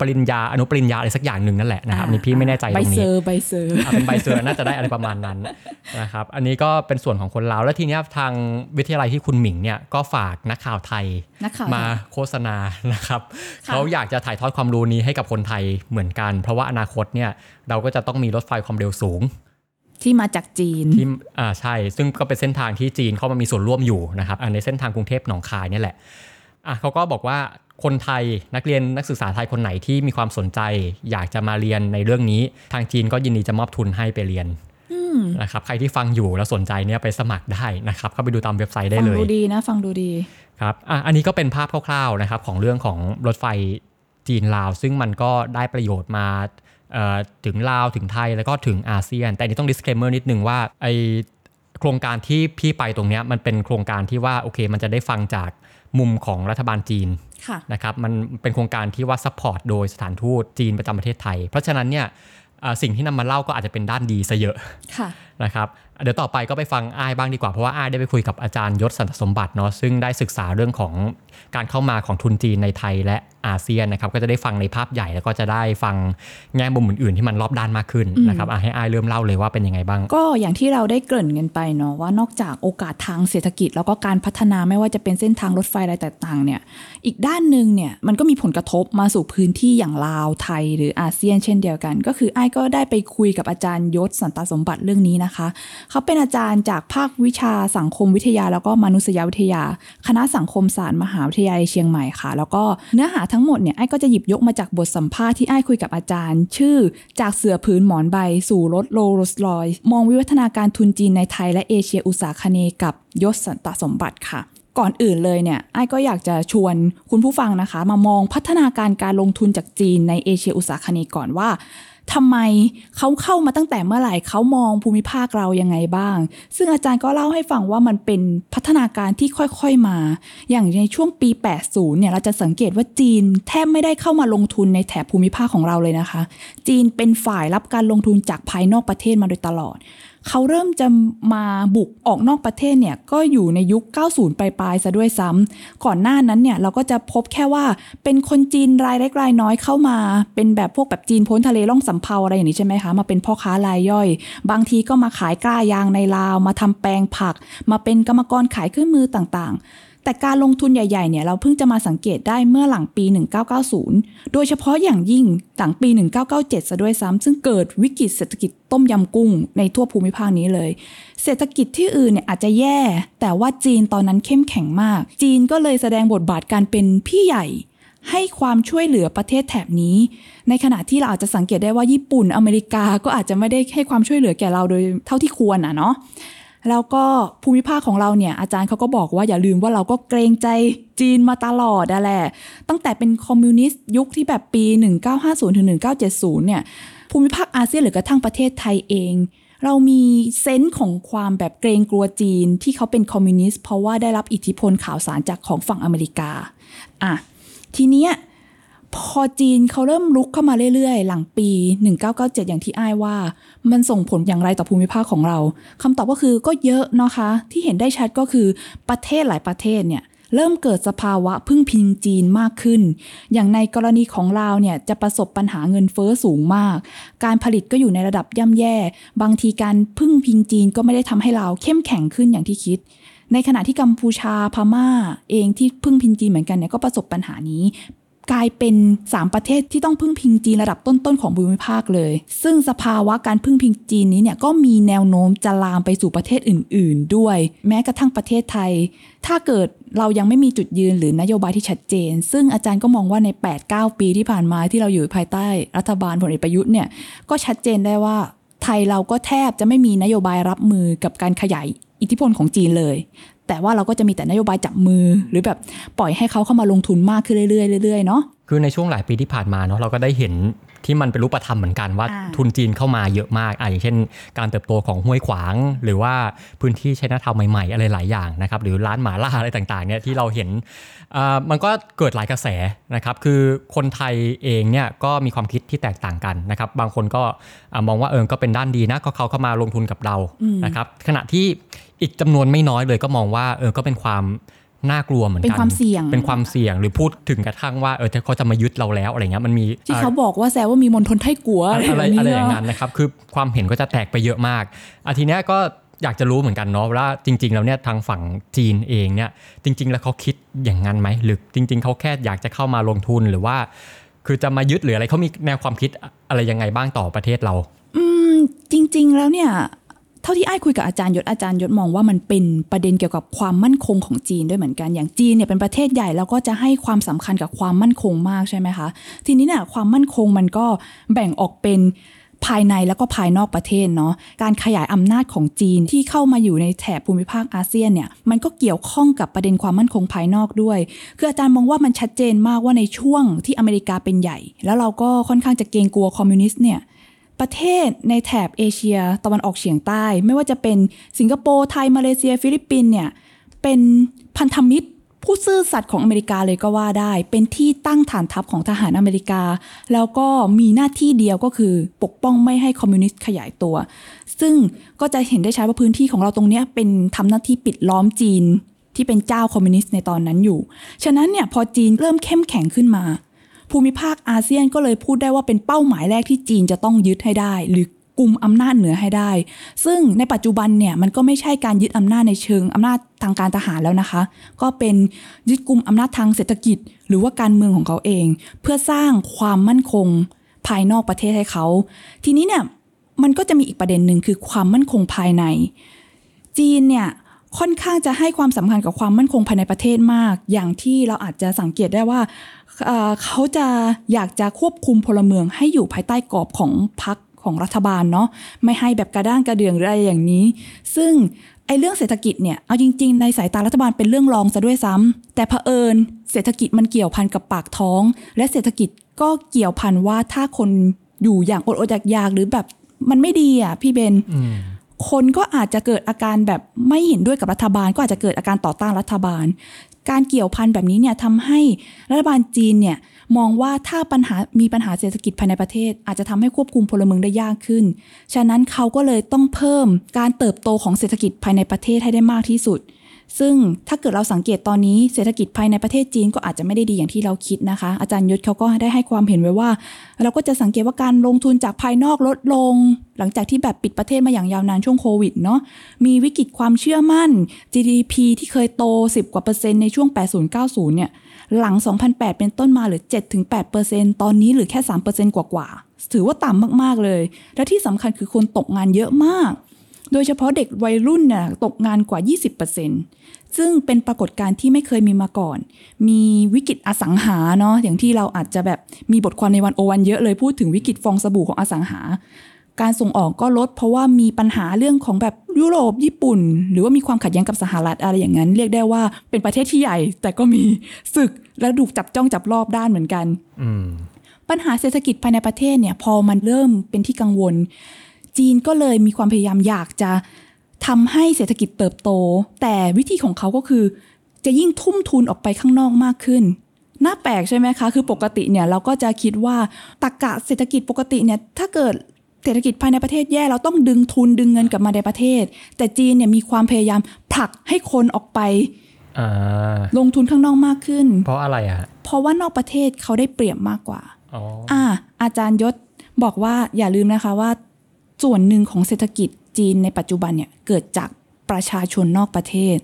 S3: ปริญญาอนุปริญญาอะไรสักอย่างหนึ่งนั่นแหละนะครับอันนี่พี่ไม่แน่ใจต
S2: ใบ
S3: รง
S2: เซ
S3: นี้
S2: อรใบ cer อะ
S3: เป็นใบ cer น่าจะได้อะไรประมาณนั้นนะครับอันนี้ก็เป็นส่วนของคนลาวแล้วทีเนี้ยทางวิทยาลัยที่คุนหมิงเนี่ยก็ฝากนักข่าวไทย
S2: นักข่าว
S3: มาโฆษณานะครับ
S2: ค่ะ
S3: เขาอยากจะถ่ายทอดความรู้นี้ให้กับคนไทยเหมือนกัน เพราะว่าอนาคตเนี่ยเราก็จะต้องมีรถไฟความเร็วสูง
S2: ที่มาจากจีน
S3: ที่อ่าใช่ ซึ่งก็เป็นเส้นทางที่จีนเข้ามามีส่วนร่วมอยู่นะครับอ่าในเส้นทางกรุงเทพหนองคายเนี่ยแหละอะเขาก็บอกว่าคนไทยนักเรียนนักศึกษาไทยคนไหนที่มีความสนใจ อยากจะมาเรียนในเรื่องนี้ ทางจีนก็ยินดีจะมอบทุนให้ไปเรียนนะครับใครที่ฟังอยู่แล้วสนใจเนี่ยไปสมัครได้นะครับเข้าไปดูตามเว็บไซต์ได้
S2: ฟัง
S3: เลย
S2: ดูดีนะฟังดูดี
S3: ครับอะอันนี้ก็เป็นภาพคร่าวๆนะครับของเรื่องของรถไฟจีนลาว ซึ่งมันก็ได้ประโยชน์มาเอ่อ ถึงลาวถึงไทยแล้วก็ถึงอาเซียน แต่อันนี้ต้อง disclaimer นิดนึงว่าไอโครงการที่พี่ไปตรงเนี้ยมันเป็นโครงการที่ว่าโอเค มันจะได้ฟังจากมุมของรัฐบาลจีน
S2: ค่ะ
S3: นะครับมันเป็นโครงการที่ว่า support โดยสถานทูตจีนประจำประเทศไทย เพราะฉะนั้นเนี่ยอ่าสิ่งที่นำมาเล่าก็อาจจะเป็นด้านดีซะเยอะ
S2: ค่ะ
S3: นะครับ เดี๋ยวต่อไปก็ไปฟังอ้ายบ้างดีกว่า เพราะว่าอ้ายได้ไปคุยกับอาจารย์ยศสันตสมบัติเนาะซึ่งได้ศึกษาเรื่องของการเข้ามาของทุนจีนในไทยและอาเซียนนะครับก็จะได้ฟังในภาพใหญ่แล้วก็จะได้ฟังแง่มุมอื่นๆ ที่มันรอบด้านมากขึ้นนะครับให้อ้ายเริ่มเล่าเลยว่าเป็นยังไงบ้าง
S2: ก็อย่างที่เราได้เกริ่นกันไปเนาะว่านอกจากโอกาสทางเศรษฐกิจ แล้วก็การพัฒนาไม่ว่าจะเป็นเส้นทางรถไฟอะไรต่างๆเนี่ยอีกด้านหนึ่งเนี่ยมันก็มีผลกระทบมาสู่พื้นที่อย่างลาวไทยหรืออาเซียน เช่นเดียวกัน ก็คือไอ้ายก็ได้ไปคุยกับอาจารย์ยศสันตสมบัติเรื่องนี้นะคะเขาเป็นอาจารย์จากภาควิชาสังคมวิทยา แล้วก็มนุษยวิทยา คณะสังคมศาสตร์มหาวิทยาลัยเชียงใหม่ค่ะ แล้วก็เนื้อหาทั้งหมดเนี่ยไอ้ก็จะหยิบยกมาจากบทสัมภาษณ์ที่ไอ้คุยกับอาจารย์ ชื่อจากเสือผืนหมอนใบ สู่รถโรลส์รอยมองวิวัฒนาการทุนจีนในไทยและเอเชียอุตสาคเนกับยศสันตสมบัติค่ะก่อนอื่นเลยเนี่ยไอ้ก็อยากจะชวนคุณผู้ฟังนะคะ มามองพัฒนาการการลงทุนจากจีนในเอเชียอุตสาคเนก่อนว่า ทำไมเขาเข้ามาตั้งแต่เมื่อไหร่เขามองภูมิภาคเรายังไงบ้าง ซึ่งอาจารย์ก็เล่าให้ฟังว่ามันเป็นพัฒนาการที่ค่อยๆมา อย่างในช่วงปี 80 เนี่ยเราจะสังเกตว่าจีนแทบไม่ได้เข้ามาลงทุนในแถบภูมิภาคของเราเลยนะคะ จีนเป็นฝ่ายรับการลงทุนจากภายนอกประเทศมาโดยตลอด เขาเริ่มจะมาบุกออกนอกประเทศเนี่ยก็อยู่ในยุค 90 ปลายๆซะด้วยซ้ำก่อนหน้านั้นเนี่ยเราก็จะพบแค่ว่าเป็นคนจีนรายเล็กรายน้อยเข้ามา เป็นแบบพวกแบบจีนพ้นทะเลล่องสำเภาอะไรอย่างนี้ใช่ไหมคะ มาเป็นพ่อค้ารายย่อย บางทีก็มาขายกล้ายางในลาว มาทำแปลงผัก มาเป็นกรรมกรขายเครื่องมือต่างๆ แต่การลงทุนใหญ่ๆเนี่ยเราเพิ่งจะมาสังเกตได้เมื่อหลังปี 1990 โดยเฉพาะอย่างยิ่งหลังปี 1997 ซะด้วยซ้ำซึ่งเกิดวิกฤตเศรษฐกิจต้มยำกุ้งในทั่วภูมิภาคนี้เลย เศรษฐกิจที่อื่นเนี่ยอาจจะแย่ แต่ว่าจีนตอนนั้นเข้มแข็งมาก จีนก็เลยแสดงบทบาทการเป็นพี่ใหญ่ให้ความช่วยเหลือประเทศแถบนี้ ในขณะที่เราอาจจะสังเกตได้ว่าญี่ปุ่นอเมริกาก็อาจจะไม่ได้ให้ความช่วยเหลือแก่เราโดยเท่าที่ควรอะเนาะ แล้วก็ภูมิภาคของเราเนี่ยอาจารย์เขาก็บอกว่าอย่าลืมว่าเราก็เกรงใจจีนมาตลอดอะแหละตั้งแต่เป็นคอมมิวนิสต์ยุคที่แบบปี 1950ถึง1970 เนี่ยภูมิภาคอาเซียนหรือกระทั่งประเทศไทยเอง เรามีเซนส์ของความแบบเกรงกลัวจีนที่เขาเป็นคอมมิวนิสต์เพราะว่าได้รับอิทธิพลข่าวสารจากของฝั่งอเมริกาอะทีเนี้ย พอจีนเขาเริ่มลุกเข้ามาเรื่อยๆ หลังปี 1997 อย่างที่อ้ายว่า มันส่งผลอย่างไรต่อภูมิภาคของเราคำตอบก็คือก็เยอะนะคะ ที่เห็นได้ชัดก็คือประเทศหลายประเทศเนี่ยเริ่มเกิดสภาวะพึ่งพิงจีนมากขึ้น อย่างในกรณีของเราวเนี่ยจะประสบปัญหาเงินเฟ้อสูงมาก การผลิตก็อยู่ในระดับย่ำแย่ บางทีการพึ่งพิงจีนก็ไม่ได้ทำให้เราเข้มแข็งขึ้นอย่างที่คิด ในขณะที่กัมพูชาพม่าเองที่พึ่งพิงจีนเหมือนกันเนี่ยก็ประสบปัญหานี้ กลายเป็น 3 ประเทศที่ต้องพึ่งพิงจีนระดับต้นๆของภูมิภาคเลย ซึ่งสภาวะการพึ่งพิงจีนนี้เนี่ยก็มีแนวโน้มจะลามไปสู่ประเทศอื่น ๆ ด้วย แม้กระทั่งประเทศไทย ถ้าเกิดเรายังไม่มีจุดยืนหรือนโยบายที่ชัดเจน ซึ่งอาจารย์ก็มองว่าใน 8-9 ปีที่ผ่านมาที่เราอยู่ภายใต้รัฐบาลพลเอกประยุทธ์เนี่ยก็ชัดเจนได้ว่า ไทยเราก็แทบจะไม่มีนโยบายรับมือกับการขยายอิทธิพลของจีนเลย แต่ว่าเราก็จะมีแต่นโยบายจับมือหรือแบบปล่อยให้เขาเข้ามาลงทุนมากขึ้นเรื่อยๆเรื่อยๆเนาะ
S3: คือในช่วงหลายปีที่ผ่านมาเนาะเราก็ได้เห็นที่มันเป็นรูปธรรมเหมือนกันว่า
S2: อ่า
S3: ทุนจีนเข้ามาเยอะมากอะอย่างเช่น การเติบโตของห้วยขวาง หรือว่าพื้นที่ใช้นาทาวใหม่ๆ อะไรหลายอย่างนะครับหรือร้านหมาล่าอะไรต่างๆเนี่ยที่เราเห็นอ่ามันก็เกิดหลายกระแสนะครับคือคนไทยเองเนี่ยก็มีความคิดที่แตกต่างกันนะครับบางคนก็อ่ามองว่าเออก็เป็นด้านดีนะก็เขาเข้ามาลงทุนกับเรานะครับขณะที่อีกจำนวนไม่น้อยเลยก็มองว่าเออก็เป็นความ น่ากลัวเหมือนกัน
S2: เป็นความเสี่ยง
S3: เป็นความเสี่ยงหรือพูดถึงกระทั่งว่าเออเขาจะมายึดเราแล้วอะไรเงี้ยมันมี
S2: ที่เขาบอกว่าแซวว่ามีมณฑลไทกัว
S3: อะ
S2: อะไร
S3: ไร
S2: แบบนี้
S3: อะไรอย่าง
S2: เน
S3: นั้
S2: อะ
S3: นนะครับคือความเห็นก็จะแตกไปเยอะมากอาทีเนี้ยก็อยากจะรู้เหมือนกันเนาะว่าจริง ๆ แล้วเนี่ยทางฝั่งจีนเองเนี่ยจริง ๆ แล้วเขาคิดอย่างนั้นไหมหรือจริง ๆเขาแค่อยากจะเข้ามาลงทุนหรือว่า คือจะมายึดหรืออะไรเขามีแนวความคิดอะไรยังไงบ้างต่อประเทศเรา
S2: อืมจริง ๆ แล้วเนี่ย เท่าที่ไอ้คุยกับอาจารย์ยศอาจารย์ยศมองว่ามันเป็นประเด็นเกี่ยวกับความมั่นคงของจีนด้วยเหมือนกันอย่างจีนเนี่ยเป็นประเทศใหญ่แล้วก็จะให้ความสำคัญกับความมั่นคงมากใช่ไหมคะทีนี้เนี่ยความมั่นคงมันก็แบ่งออกเป็นภายในแล้วก็ภายนอกประเทศเนาะการขยายอำนาจของจีนที่เข้ามาอยู่ในแถบภูมิภาคอาเซียนเนี่ยมันก็เกี่ยวข้องกับประเด็นความมั่นคงภายนอกด้วย คืออาจารย์มองว่ามันชัดเจนมากว่าในช่วงที่อเมริกาเป็นใหญ่ แล้วเราก็ค่อนข้างจะเกรงกลัวคอมมิวนิสต์เนี่ย ประเทศในแถบเอเชียตะวันออกเฉียงใต้ ไม่ว่าจะเป็นสิงคโปร์ไทย มาเลเซีย ฟิลิปปินเนี่ยเป็นพันธมิตรผู้ซื่อสัตย์ของอเมริกาเลยก็ว่าได้ เป็นที่ตั้งฐานทัพของทหารอเมริกา แล้วก็มีหน้าที่เดียวก็คือปกป้องไม่ให้คอมมิวนิสต์ขยายตัว ซึ่งก็จะเห็นได้ชัดว่าพื้นที่ของเราตรงนี้เป็นทำหน้าที่ปิดล้อมจีนที่เป็นเจ้าคอมมิวนิสต์ในตอนนั้นอยู่ ฉะนั้นเนี่ยพอจีนเริ่มเข้มแข็งขึ้นมา ภูมิภาคอาเซียนก็เลยพูดได้ว่าเป็นเป้าหมายแรกที่จีนจะต้องยึดให้ได้ หรือกลุ่มอำนาจเหนือให้ได้ ซึ่งในปัจจุบันเนี่ยมันก็ไม่ใช่การยึดอำนาจในเชิงอำนาจทางการทหารแล้วนะคะ ก็เป็นยึดกลุ่มอำนาจทางเศรษฐกิจ หรือว่าการเมืองของเขาเอง เพื่อสร้างความมั่นคงภายนอกประเทศให้เขา ทีนี้เนี่ยมันก็จะมีอีกประเด็นหนึ่งคือความมั่นคงภายใน จีนเนี่ย ค่อนข้างจะให้ความสำคัญกับความมั่นคงภายในประเทศมาก อย่างที่เราอาจจะสังเกตได้ว่าเขาจะอยากจะควบคุมพลเมืองให้อยู่ภายใต้กรอบของพรรคของรัฐบาลเนาะไม่ให้แบบกระด้างกระเดืองหรืออะไรอย่างนี้ ซึ่งไอ้เรื่องเศรษฐกิจเนี่ยเอาจริง ๆ ในสายตารัฐบาลเป็นเรื่องรองซะด้วยซ้ำแต่เผอิญเศรษฐกิจมันเกี่ยวพันกับปากท้อง และเศรษฐกิจก็เกี่ยวพันว่าถ้าคนอยู่อย่างอดอดอยากๆหรือแบบมันไม่ดีอะพี่เบน คนก็อาจจะเกิดอาการแบบไม่เห็นด้วยกับรัฐบาล ก็อาจจะเกิดอาการต่อต้านรัฐบาล การเกี่ยวพันแบบนี้เนี่ยทำให้รัฐบาลจีนเนี่ยมองว่าถ้าปัญหามีปัญหาเศรษฐกิจภายในประเทศ อาจจะทำให้ควบคุมพลเมืองได้ยากขึ้น ฉะนั้นเขาก็เลยต้องเพิ่มการเติบโตของเศรษฐกิจภายในประเทศให้ได้มากที่สุด ซึ่งถ้าเกิดเราสังเกตตอนนี้เศรษฐกิจภายในประเทศจีนก็อาจจะไม่ได้ดีอย่างที่เราคิดนะคะ อาจารย์ยศเขาก็ได้ให้ความเห็นไว้ว่า เราก็จะสังเกตว่าการลงทุนจากภายนอกลดลง หลังจากที่แบบปิดประเทศมาอย่างยาวนานช่วงโควิดเนาะมีวิกฤตความเชื่อมั่น GDP ที่เคยโต 10 กว่าเปอร์เซ็นต์ในช่วง 80-90 เนี่ยหลัง 2008 เป็นต้นมาเหรือ 7-8%ตอนนี้เหรือแค่ 3%กว่าๆถือว่าต่ำมากๆเลย และที่สำคัญคือคนตกงานเยอะมาก โดยเฉพาะเด็กวัยรุ่นน่ะตกงานกว่า 20% ซึ่งเป็นปรากฏการณ์ที่ไม่เคยมีมาก่อน มีวิกฤตอสังหาเนาะอย่างที่เราอาจจะแบบมีบทความในวันโอวันเยอะเลยพูดถึงวิกฤตฟองสบู่ของอสังหา การส่งออกก็ลด เพราะว่ามีปัญหาเรื่องของแบบยุโรปญี่ปุ่น หรือว่ามีความขัดแย้งกับสหรัฐอะไรอย่างนั้น เรียกได้ว่าเป็นประเทศที่ใหญ่ แต่ก็มีศึกและถูกจับจ้องจับรอบด้านเหมือนกัน
S3: อืม
S2: ปัญหาเศรษฐกิจภายในประเทศเนี่ย พอมันเริ่มเป็นที่กังวล จีนก็เลยมีความพยายามอยากจะ ทำให้เศรษฐกิจเติบโต แต่วิธีของเขาก็คือ จะยิ่งทุ่มทุนออกไปข้างนอกมากขึ้นน่าแปลกใช่ไหมคะ คือปกติเนี่ยเราก็จะคิดว่าตรกกะเศรษฐกิจปกติเนี่ยถ้าเกิดเศรษฐกิจภายในประเทศแย่เราต้องดึงทุนดึงเงินกลับมาในประเทศ แต่จีนเนี่ยมีความพยายามผลักให้คนออกไป
S3: อ่า
S2: ลงทุนข้างนอกมากขึ้น
S3: เพราะอะไรอะ
S2: เพราะว่านอกประเทศเขาได้เปรียบมากกว่า
S3: อ๋อ
S2: อ่าอาจารย์ยศบอกว่าอย่าลืมนะคะว่า ส่วนหนึ่งของเศรษฐกิจ จีนในปัจจุบันเนี่ยเกิดจากประชาชนนอกประเทศ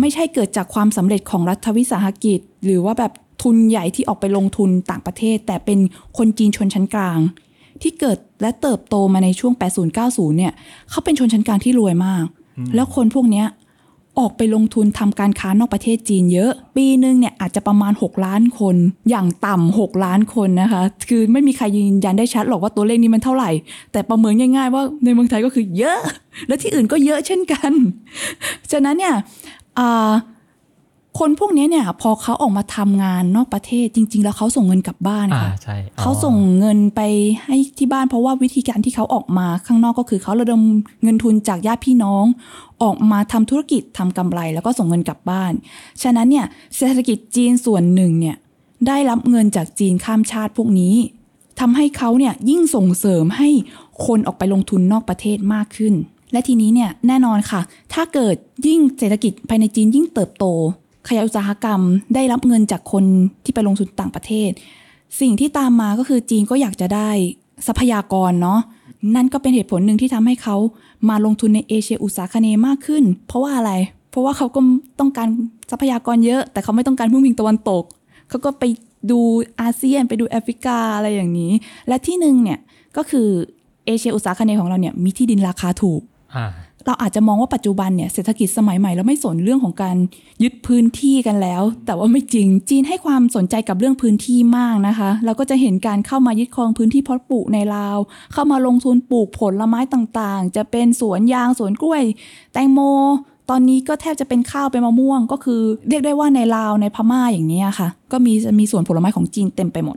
S2: ไม่ใช่เกิดจากความสำเร็จของรัฐวิสาหกิจ หรือว่าแบบทุนใหญ่ที่ออกไปลงทุนต่างประเทศ แต่เป็นคนจีนชนชั้นกลาง ที่เกิดและเติบโตมาในช่วง 80-90 เนี่ยเขาเป็นชนชั้นกลางที่รวยมาก แล้วคนพวกเนี้ย ออกไปลงทุนทำการค้านอกประเทศจีนเยอะ ปีหนึ่งเนี่ยอาจจะประมาณ 6 ล้านคน อย่างต่ำ6ล้านคนนะคะ คือไม่มีใครยืนยันได้ชัดหรอกว่าตัวเลขนี้มันเท่าไหร่ แต่ประเมินง่ายๆว่าในเมืองไทยก็คือเยอะ และที่อื่นก็เยอะเช่นกัน ฉะนั้นเนี่ยอ่า คนพวกนี้เนี่ย พอเขาออกมาทำงานนอกประเทศจริง ๆ แล้วเขาส่งเงินกลับบ้าน
S3: อ่า
S2: ค่ะ
S3: ใช่อ๋อ
S2: เขาส่งเงินไปให้ที่บ้านเพราะว่าวิธีการที่เขาออกมาข้างนอกก็คือเขาระดมเงินทุนจากญาติพี่น้อง ออกมาทำธุรกิจทำกำไร แล้วก็ส่งเงินกลับบ้าน ฉะนั้นเนี่ยเศรษฐกิจจีนส่วนหนึ่งเนี่ยได้รับเงินจากจีนข้ามชาติพวกนี้ทำให้เขาเนี่ยยิ่งส่งเสริมให้คนออกไปลงทุนนอกประเทศมากขึ้นและทีนี้เนี่ยแน่นอนค่ะ ถ้าเกิดยิ่งเศรษฐกิจภายในจีนยิ่งเติบโต ขยายอุตสาหกรรม ได้รับเงินจากคนที่ไปลงทุนต่างประเทศ สิ่งที่ตามมาก็คือจีนก็อยากจะได้ทรัพยากรเนาะนั่นก็เป็นเหตุผลหนึ่งที่ทำให้เขามาลงทุนในเอเชียอุตสาคเนมากขึ้น เพราะว่าอะไร เพราะว่าเขาก็ต้องการทรัพยากรเยอะ แต่เขาไม่ต้องการผู้มิงตะวันตก เขาก็ไปดูอาเซียนไปดูแอฟริกาอะไรอย่างนี้ และที่หนึ่งเนี่ยก็คือเอเชียอุตสาคเนของเราเนี่ยมีที่ดินราคาถูก
S3: อ่า
S2: เราอาจจะมองว่าปัจจุบันเนี่ยเศรษฐกิจสมัยใหม่แล้วไม่สนเรื่องของการยึดพื้นที่กันแล้ว แต่ว่าไม่จริงจีนให้ความสนใจกับเรื่องพื้นที่มากนะคะเราก็จะเห็นการเข้ามายึดครองพื้นที่เพาะปลูกในลาว เข้ามาลงทุนปลูกผลไม้ต่างๆ จะเป็นสวนยางสวนกล้วย แตงโม ตอนนี้ก็แทบจะเป็นข้าวเป็นมะม่วง ก็คือ เรียกได้ว่าในลาวในพม่าอย่างนี้ค่ะ ก็มีมีสวนผลไม้ของจีนเต็มไปหมด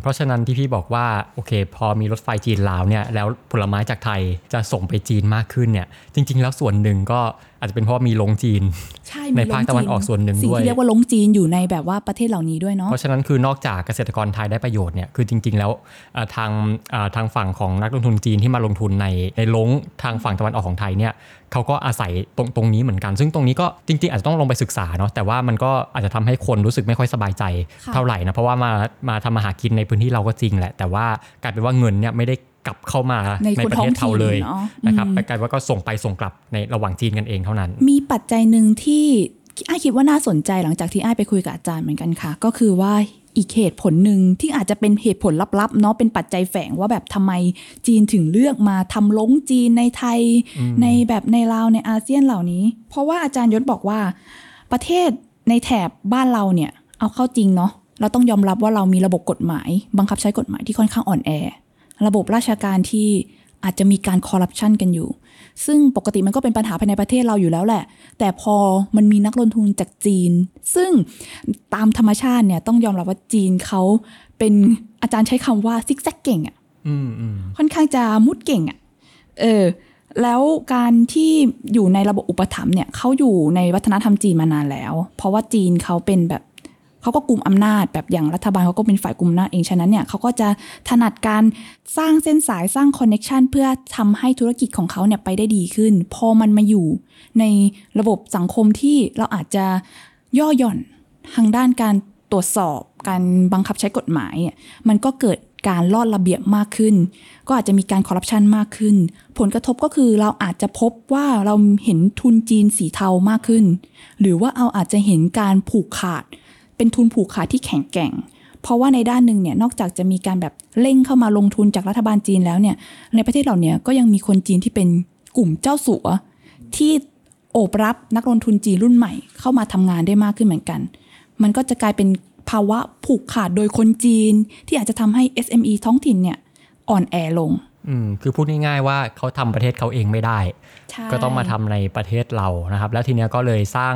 S3: เพราะฉะนั้นที่พี่บอกว่าโอเค พอมีรถไฟจีนลาวเนี่ยแล้วผลไม้จากไทยจะส่งไปจีนมากขึ้นเนี่ยจริง ๆ แล้วส่วนหนึ่งก็อาจจะเป็นเพราะว่ามีลงจีน
S2: ใช่
S3: ใน
S2: มี
S3: ภาคตะวันออกส่วนหนึ่ง
S2: สิ่ง
S3: ด้วย
S2: ที่เรียกว่าลงจีนอยู่ในแบบว่าประเทศเหล่านี้ด้วยเนาะ
S3: เพราะฉะนั้นคือนอกจากเกษตรกรไทยได้ประโยชน์เนี่ยคือจริง ๆ แล้วเอ่อทางเอ่อทางฝั่งของนักลงทุนจีนที่มาลงทุนในในลงทางฝั่งตะวันออกของไทยเนี่ยเขาก็อาศัยตรงตรงนี้เหมือนกัน ซึ่งตรงนี้ก็จริง ๆ อาจจะต้องลงไปศึกษาเนาะแต่ว่ามันก็อาจจะทำให้คนรู้สึกไม่ค่อยสบายใจ
S2: ค่ะ
S3: เท่าไหร่นะเพราะว่ามามาทำมาหากินในพื้นที่เราก็จริงแหละ แต่ว่ากลายเป็นว่าเงินเนี่ยไม่ได้ กลับเข้ามา
S2: ใน
S3: ใน
S2: คน
S3: ประ
S2: ท้อ
S3: เท
S2: ง
S3: ศเขา
S2: ถิ่น
S3: เลย
S2: เนาะ
S3: นะครับ
S2: อืม
S3: กลายเป็นว่าก็ส่งไปส่งกลับในระหว่างจีนกันเองเท่านั้น
S2: มีปัจจัยหนึ่งที่อ้ายคิดว่าน่าสนใจหลังจากที่อ้ายไปคุยกับอาจารย์เหมือนกันค่ะ ก็คือว่าอีกเหตุผลหนึ่งที่อาจจะเป็นเหตุผลลับๆเนาะเป็นปัจจัยแฝงว่าแบบทำไมจีนถึงเลือกมาทำลงจีนในไทย ในแบบในลาวในอาเซียนเหล่านี้ เพราะว่าอาจารย์ยศบอกว่า ประเทศในแถบบ้านเราเนี่ย เอาเข้าจริงเนาะเราต้องยอมรับว่าเรามีระบบกฎหมาย บังคับใช้กฎหมายที่ค่อนข้างอ่อนแอ ระบบราชการที่อาจจะมีการคอร์รัปชันกันอยู่ ซึ่งปกติมันก็เป็นปัญหาภายในประเทศเราอยู่แล้วแหละ แต่พอมันมีนักลงทุนจากจีน ซึ่งตามธรรมชาติเนี่ยต้องยอมรับว่าจีนเขาเป็นอาจารย์ใช้คำว่าซิกแซกเก่งอะ
S3: อืมอืม
S2: ค่อนข้างจะมุดเก่งอะ่ะ เออ แล้วการที่อยู่ในระบบอุปถัมภ์เนี่ยเขาอยู่ในวัฒนธรรมจีนมานานแล้ว เพราะว่าจีนเขาเป็นแบบ เขาก็กลุ่มอำนาจแบบอย่างรัฐบาลเขาก็เป็นฝ่ายกลุ่มอำนาจเองฉะนั้นเนี่ยเขาก็จะถนัดการสร้างเส้นสายสร้างคอนเน็ชันเพื่อทำให้ธุรกิจของเขาเนี่ยไปได้ดีขึ้น พอมันมาอยู่ในระบบสังคมที่เราอาจจะย่อหย่อนทางด้านการตรวจสอบการบังคับใช้กฎหมายอะมันก็เกิดการลอดระเบียบมากขึ้น ก็อาจจะมีการคอร์รัปชันมากขึ้น ผลกระทบก็คือเราอาจจะพบว่าเราเห็นทุนจีนสีเทามากขึ้น หรือว่าเอาอาจจะเห็นการผูกขาด เป็นทุนผูกขาดที่แข็งแกร่ง เพราะว่าในด้านหนึ่งเนี่ยนอกจากจะมีการแบบเร่งเข้ามาลงทุนจากรัฐบาลจีนแล้วเนี่ยในประเทศเราเนี่ยก็ยังมีคนจีนที่เป็นกลุ่มเจ้าสัวที่โอบรับนักลงทุนจีนรุ่นใหม่เข้ามาทำงานได้มากขึ้นเหมือนกัน มันก็จะกลายเป็นภาวะผูกขาดโดยคนจีน ที่อาจจะทำให้ SME ท้องถิ่นเนี่ยอ่อนแอลง
S3: อืมคือพูดง่ายๆว่าเขาทำประเทศเขาเองไม่ได้
S2: ใช่
S3: ก็ต้องมาทำในประเทศเรานะครับ แล้วทีเนี้ยก็เลยสร้าง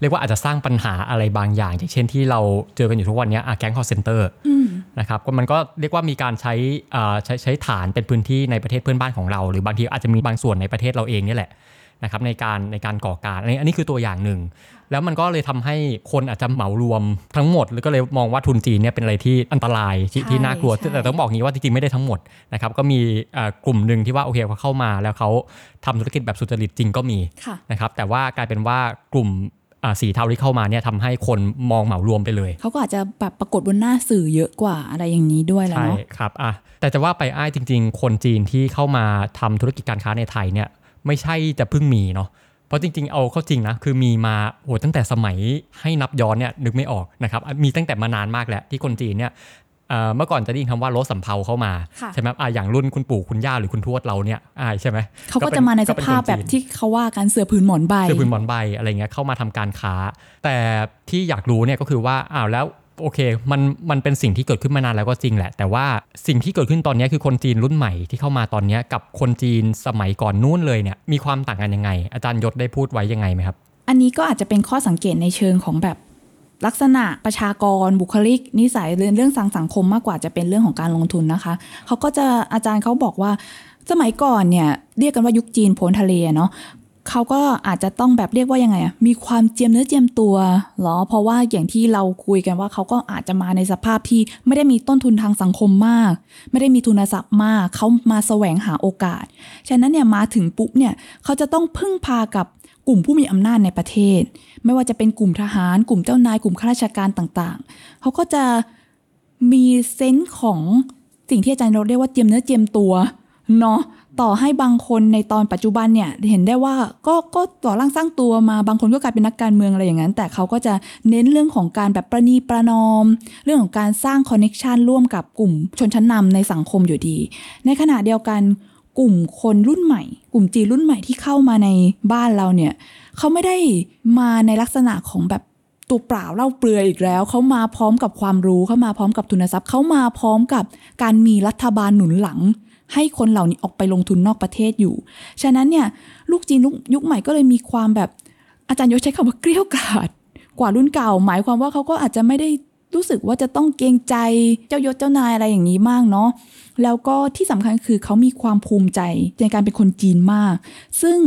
S3: เรียกว่าอาจจะสร้างปัญหาอะไรบางอย่าง อย่างเช่นที่เราเจอกันอยู่ทุกวันเนี้อะแก๊งคอร์เซนเตอร์
S2: อืม
S3: นะครับก็มันก็เรียกว่ามีการใช้อ่าใช้ใช้ฐานเป็นพื้นที่ในประเทศเพื่อนบ้านของเรา หรือบางทีอาจจะมีบางส่วนในประเทศเราเองเนี่ยแหละนะครับในการในการก่อการอันนี้อันนี้คือตัวอย่างหนึ่ง แล้วมันก็เลยทำให้คนอาจจะเหมารวมทั้งหมด แล้วก็เลยมองว่าทุนจีนเนี่ยเป็นอะไรที่อันตรายที่
S2: ใช่
S3: ที่น่ากลัว
S2: ใช่
S3: แต่ต้องบอกงี้ว่าจริงๆไม่ได้ทั้งหมดนะครับก็มีอ่ากลุ่มหนึ่งที่ว่าโอเคเขาเข้ามาแล้วเขาทำธุรกิจแบบสุจริตจริงก็มี
S2: ค่ะ
S3: นะครับแต่ว่ากลายเป็นว่ากลุ่มอ่าสีเทาที่เข้ามาเนี่ยทำให้คนมองเหมารวมไปเลย
S2: เขาก็อาจจะแบบปรากฏบนหน้าสื่อเยอะกว่าอะไรอย่างนี้ด้วยแหล้ว
S3: ใช่
S2: เนาะ
S3: ครับอะแต่จะว่าไปอ้ายจริง ๆ คนจีนที่เข้ามาทำธุรกิจการค้าในไทยเนี่ยไม่ใช่จะเพิ่งมีเนาะ เพราะจริงๆ เอาเข้าจริงนะ คือมีมาโหตั้งแต่สมัยให้นับย้อนเนี่ยนึกไม่ออกนะครับอะมีตั้งแต่มานานมากแล้วที่คนจีนเนี่ยเอ่อเมื่อก่อนจะได้ยินคำว่ารถสำเภาเข้ามา
S2: ค่ะ
S3: ใช่ไหมอะอย่างรุ่นคุณปู่คุณย่าหรือคุณทวดเราเนี่ยอ่าใช่ไหม
S2: เขาก็
S3: ป็
S2: จะมาในส
S3: ก็เป็
S2: ภาพ
S3: คน
S2: แบบ
S3: จีน
S2: ที่เขาว่ากันเสือผืนหมอนใบ
S3: เสื้อผืนหมอนใบอะไรเงี้ยเข้ามาทำการค้า แต่ที่อยากรู้เนี่ยก็คือว่าอ้าวแล้ว โอเคมันมันเป็นสิ่งที่เกิดขึ้นมานานแล้วก็จริงแหละ แต่ว่าสิ่งที่เกิดขึ้นตอนนี้คือคนจีนรุ่นใหม่ที่เข้ามาตอนนี้กับคนจีนสมัยก่อนนู้นเลยเนี่ยมีความต่างกันยังไง อาจารย์ยศได้พูดไว้ยังไงไหมครับ
S2: อันนี้ก็อาจจะเป็นข้อสังเกตในเชิงของแบบลักษณะประชากรบุคลิก นิสัยเรื่องเรื่องสังสังคมมากกว่าจะเป็นเรื่องของการลงทุนนะคะเขาก็จะอาจารย์เขาบอกว่าสมัยก่อนเนี่ยเรียกกันว่ายุคจีนโพ้นทะเลเนาะ เขาก็อาจจะต้องแบบเรียกว่ายังไงอะมีความเจียมเนื้อเจียมตัวเหรอ เพราะว่าอย่างที่เราคุยกันว่าเขาก็อาจจะมาในสภาพที่ไม่ได้มีต้นทุนทางสังคมมาก ไม่ได้มีทุนทรัพย์มาก เขามาแสวงหาโอกาส ฉะนั้นเนี่ยมาถึงปุ๊บเนี่ยเขาจะต้องพึ่งพากับกลุ่มผู้มีอำนาจในประเทศ ไม่ว่าจะเป็นกลุ่มทหาร กลุ่มเจ้านาย กลุ่มข้าราชการต่างๆ เขาก็จะมี sense ของสิ่งที่อาจารย์เราเรียกว่าเจียมเนื้อเจียมตัวเนาะ ต่อให้บางคนในตอนปัจจุบันเนี่ยเห็นได้ว่าก็ก็ก่อร่างสร้างตัวมาบางคนก็กลายเป็นนักการเมืองอะไรอย่างนั้น แต่เขาก็จะเน้นเรื่องของการแบบประนีประนอม เรื่องของการสร้าง connection ร่วมกับกลุ่มชนชั้นนำในสังคมอยู่ดี ในขณะเดียวกันกลุ่มคนรุ่นใหม่ กลุ่มจีนรุ่นใหม่ที่เข้ามาในบ้านเราเนี่ยเขาไม่ได้มาในลักษณะของแบบตัวเปล่าเล่าเปลือยอีกแล้ว เขามาพร้อมกับความรู้เขามาพร้อมกับทุนทรัพย์เขามาพร้อมกับการมีรัฐบาลหนุนหลัง ให้คนเหล่านี้ออกไปลงทุนนอกประเทศอยู่ ฉะนั้นเนี่ยลูกจีนยุคใหม่ก็เลยมีความแบบอาจารย์ยศใช้คำว่าเกลี้ยวกล่อมกว่ารุ่นเก่า หมายความว่าเขาก็อาจจะไม่ได้รู้สึกว่าจะต้องเกรงใจเจ้ายศเจ้านายอะไรอย่างนี้มากเนาะแล้วก็ที่สำคัญคือเขามีความภูมิใจในการเป็นคนจีนมาก ซึ่ง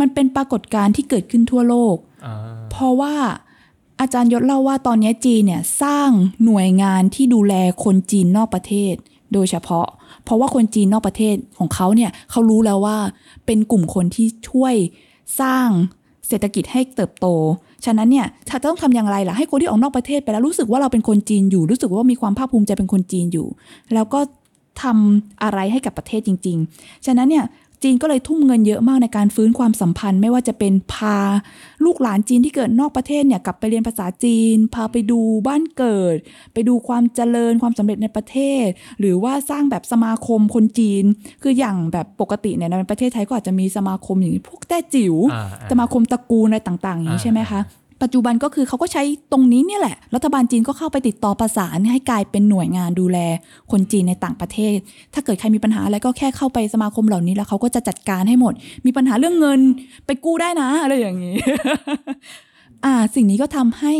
S2: มันเป็นปรากฏการณ์ที่เกิดขึ้นทั่วโลก เพราะว่าอาจารย์ยศเล่าว่าตอนนี้จีนเนี่ยสร้างหน่วยงานที่ดูแลคนจีนนอกประเทศ โดยเฉพาะ เพราะว่าคนจีนนอกประเทศของเขาเนี่ยเขารู้แล้วว่าเป็นกลุ่มคนที่ช่วยสร้างเศรษฐกิจให้เติบโต ฉะนั้นเนี่ยถ้าต้องทำอย่างไรล่ะ ให้คนที่ออกนอกประเทศไปแล้วรู้สึกว่าเราเป็นคนจีนอยู่ รู้สึกว่ามีความภาคภูมิใจเป็นคนจีนอยู่ แล้วก็ทำอะไรให้กับประเทศจริง ๆ ฉะนั้นเนี่ย จีนก็เลยทุ่มเงินเยอะมากในการฟื้นความสัมพันธ์ ไม่ว่าจะเป็นพาลูกหลานจีนที่เกิดนอกประเทศเนี่ยกลับไปเรียนภาษาจีน พาไปดูบ้านเกิด ไปดูความเจริญความสำเร็จในประเทศ หรือว่าสร้างแบบสมาคมคนจีน คืออย่างแบบปกติเนี่ยในประเทศไทยก็อาจจะมีสมาคมอย่างนี้พวกแต้จิ๋ว
S3: อ่าอ่า
S2: สมาคมตระกูลอะไรต่างๆอย่างนี้
S3: อ่า
S2: ใช่ไหมคะ ปัจจุบันก็คือเขาก็ใช้ตรงนี้เนี่ยแหละ รัฐบาลจีนก็เข้าไปติดต่อประสานให้กลายเป็นหน่วยงานดูแล คนจีนในต่างประเทศ ถ้าเกิดใครมีปัญหาอะไรก็แค่เข้าไปสมาคมเหล่านี้แล้วเขาก็จะจัดการให้หมด มีปัญหาเรื่องเงินไปกู้ได้นะอะไรอย่างนี้ อ่า สิ่งนี้ก็ทำให้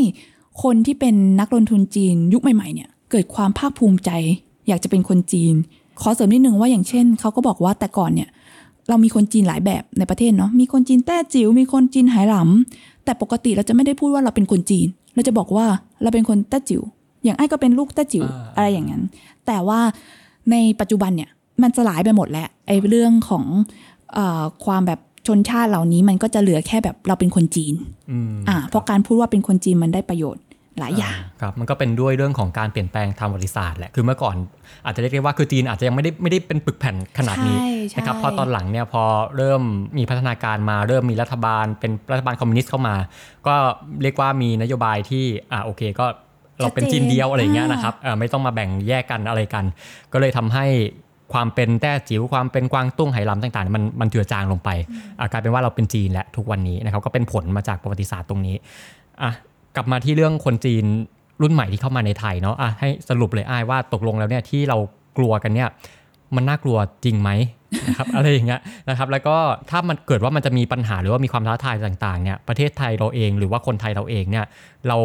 S2: คนที่เป็นนักลงทุนจีนยุคใหม่ๆเนี่ย เกิดความภาคภูมิใจ อยากจะเป็นคนจีน ขอเสริมนิดนึงว่าอย่างเช่นเขาก็บอกว่าแต่ก่อนเนี่ยเรามีคนจีนหลายแบบในประเทศเนาะ มีคนจีนแต้จิ๋ว มีคนจีนไหหลำ แต่ปกติเราจะไม่ได้พูดว่าเราเป็นคนจีน เราจะบอกว่าเราเป็นคนแต้จิ๋วอย่างไอ้ก็เป็นลูกแต้จิ๋ว
S3: อ่า
S2: อะไรอย่างนั้น แต่ว่าในปัจจุบันเนี่ยมันสลายไปหมดแล้วไอ้เรื่องของเออความแบบชนชาติเหล่านี้มันก็จะเหลือแค่แบบเราเป็นคนจีน
S3: อืม
S2: อ่าเพราะการพูดว่าเป็นคนจีนมันได้ประโยชน์ หลายอย่าง
S3: ครับมันก็เป็นด้วยเรื่องของการเปลี่ยนแปลงทางประวัติศาสตร์แหละคือเมื่อก่อนอาจจะเรียกได้ว่าคือจีนอาจจะยังไม่ได้ไม่ได้เป็นปึกแผ่นขนาดนี้
S2: ใช่ใช่
S3: นะครับพอตอนหลังเนี่ยพอเริ่มมีพัฒนาการมาเริ่มมีรัฐบาล เป็นรัฐบาลคอมมิวนิสต์เข้ามา ก็เรียกว่ามีนโยบายที่อ่าโอเคก็เราเป็นจีนเดียวอะไรอย่างเงี้ยนะครับเอ่อไม่ต้องมาแบ่งแยกกันอะไรกัน ก็เลยทำให้ความเป็นแต้จิ๋วความเป็นกวางตุ้งไหหลำต่างๆ มันมันเจือจางลงไปอะกลายเป็นว่าเราเป็นจีนและทุกวันนี้นะครับก็เป็นผลมาจากประวัติศาสตร์ตรงนี้อะ กลับมาที่เรื่องคนจีนรุ่นใหม่ที่เข้ามาในไทยเนาะอะให้สรุปเลยอ้ายว่าตกลงแล้วเนี่ยที่เรากลัวกันเนี่ยมันน่ากลัวจริงไหมนะครับอะไรอย่างเงี้ยนะครับแล้วก็ถ้ามันเกิดว่ามันจะมีปัญหาหรือว่ามีความท้าทายต่างๆเนี่ยประเทศไทยเราเองหรือว่าคนไทยเราเองเนี่ยเรา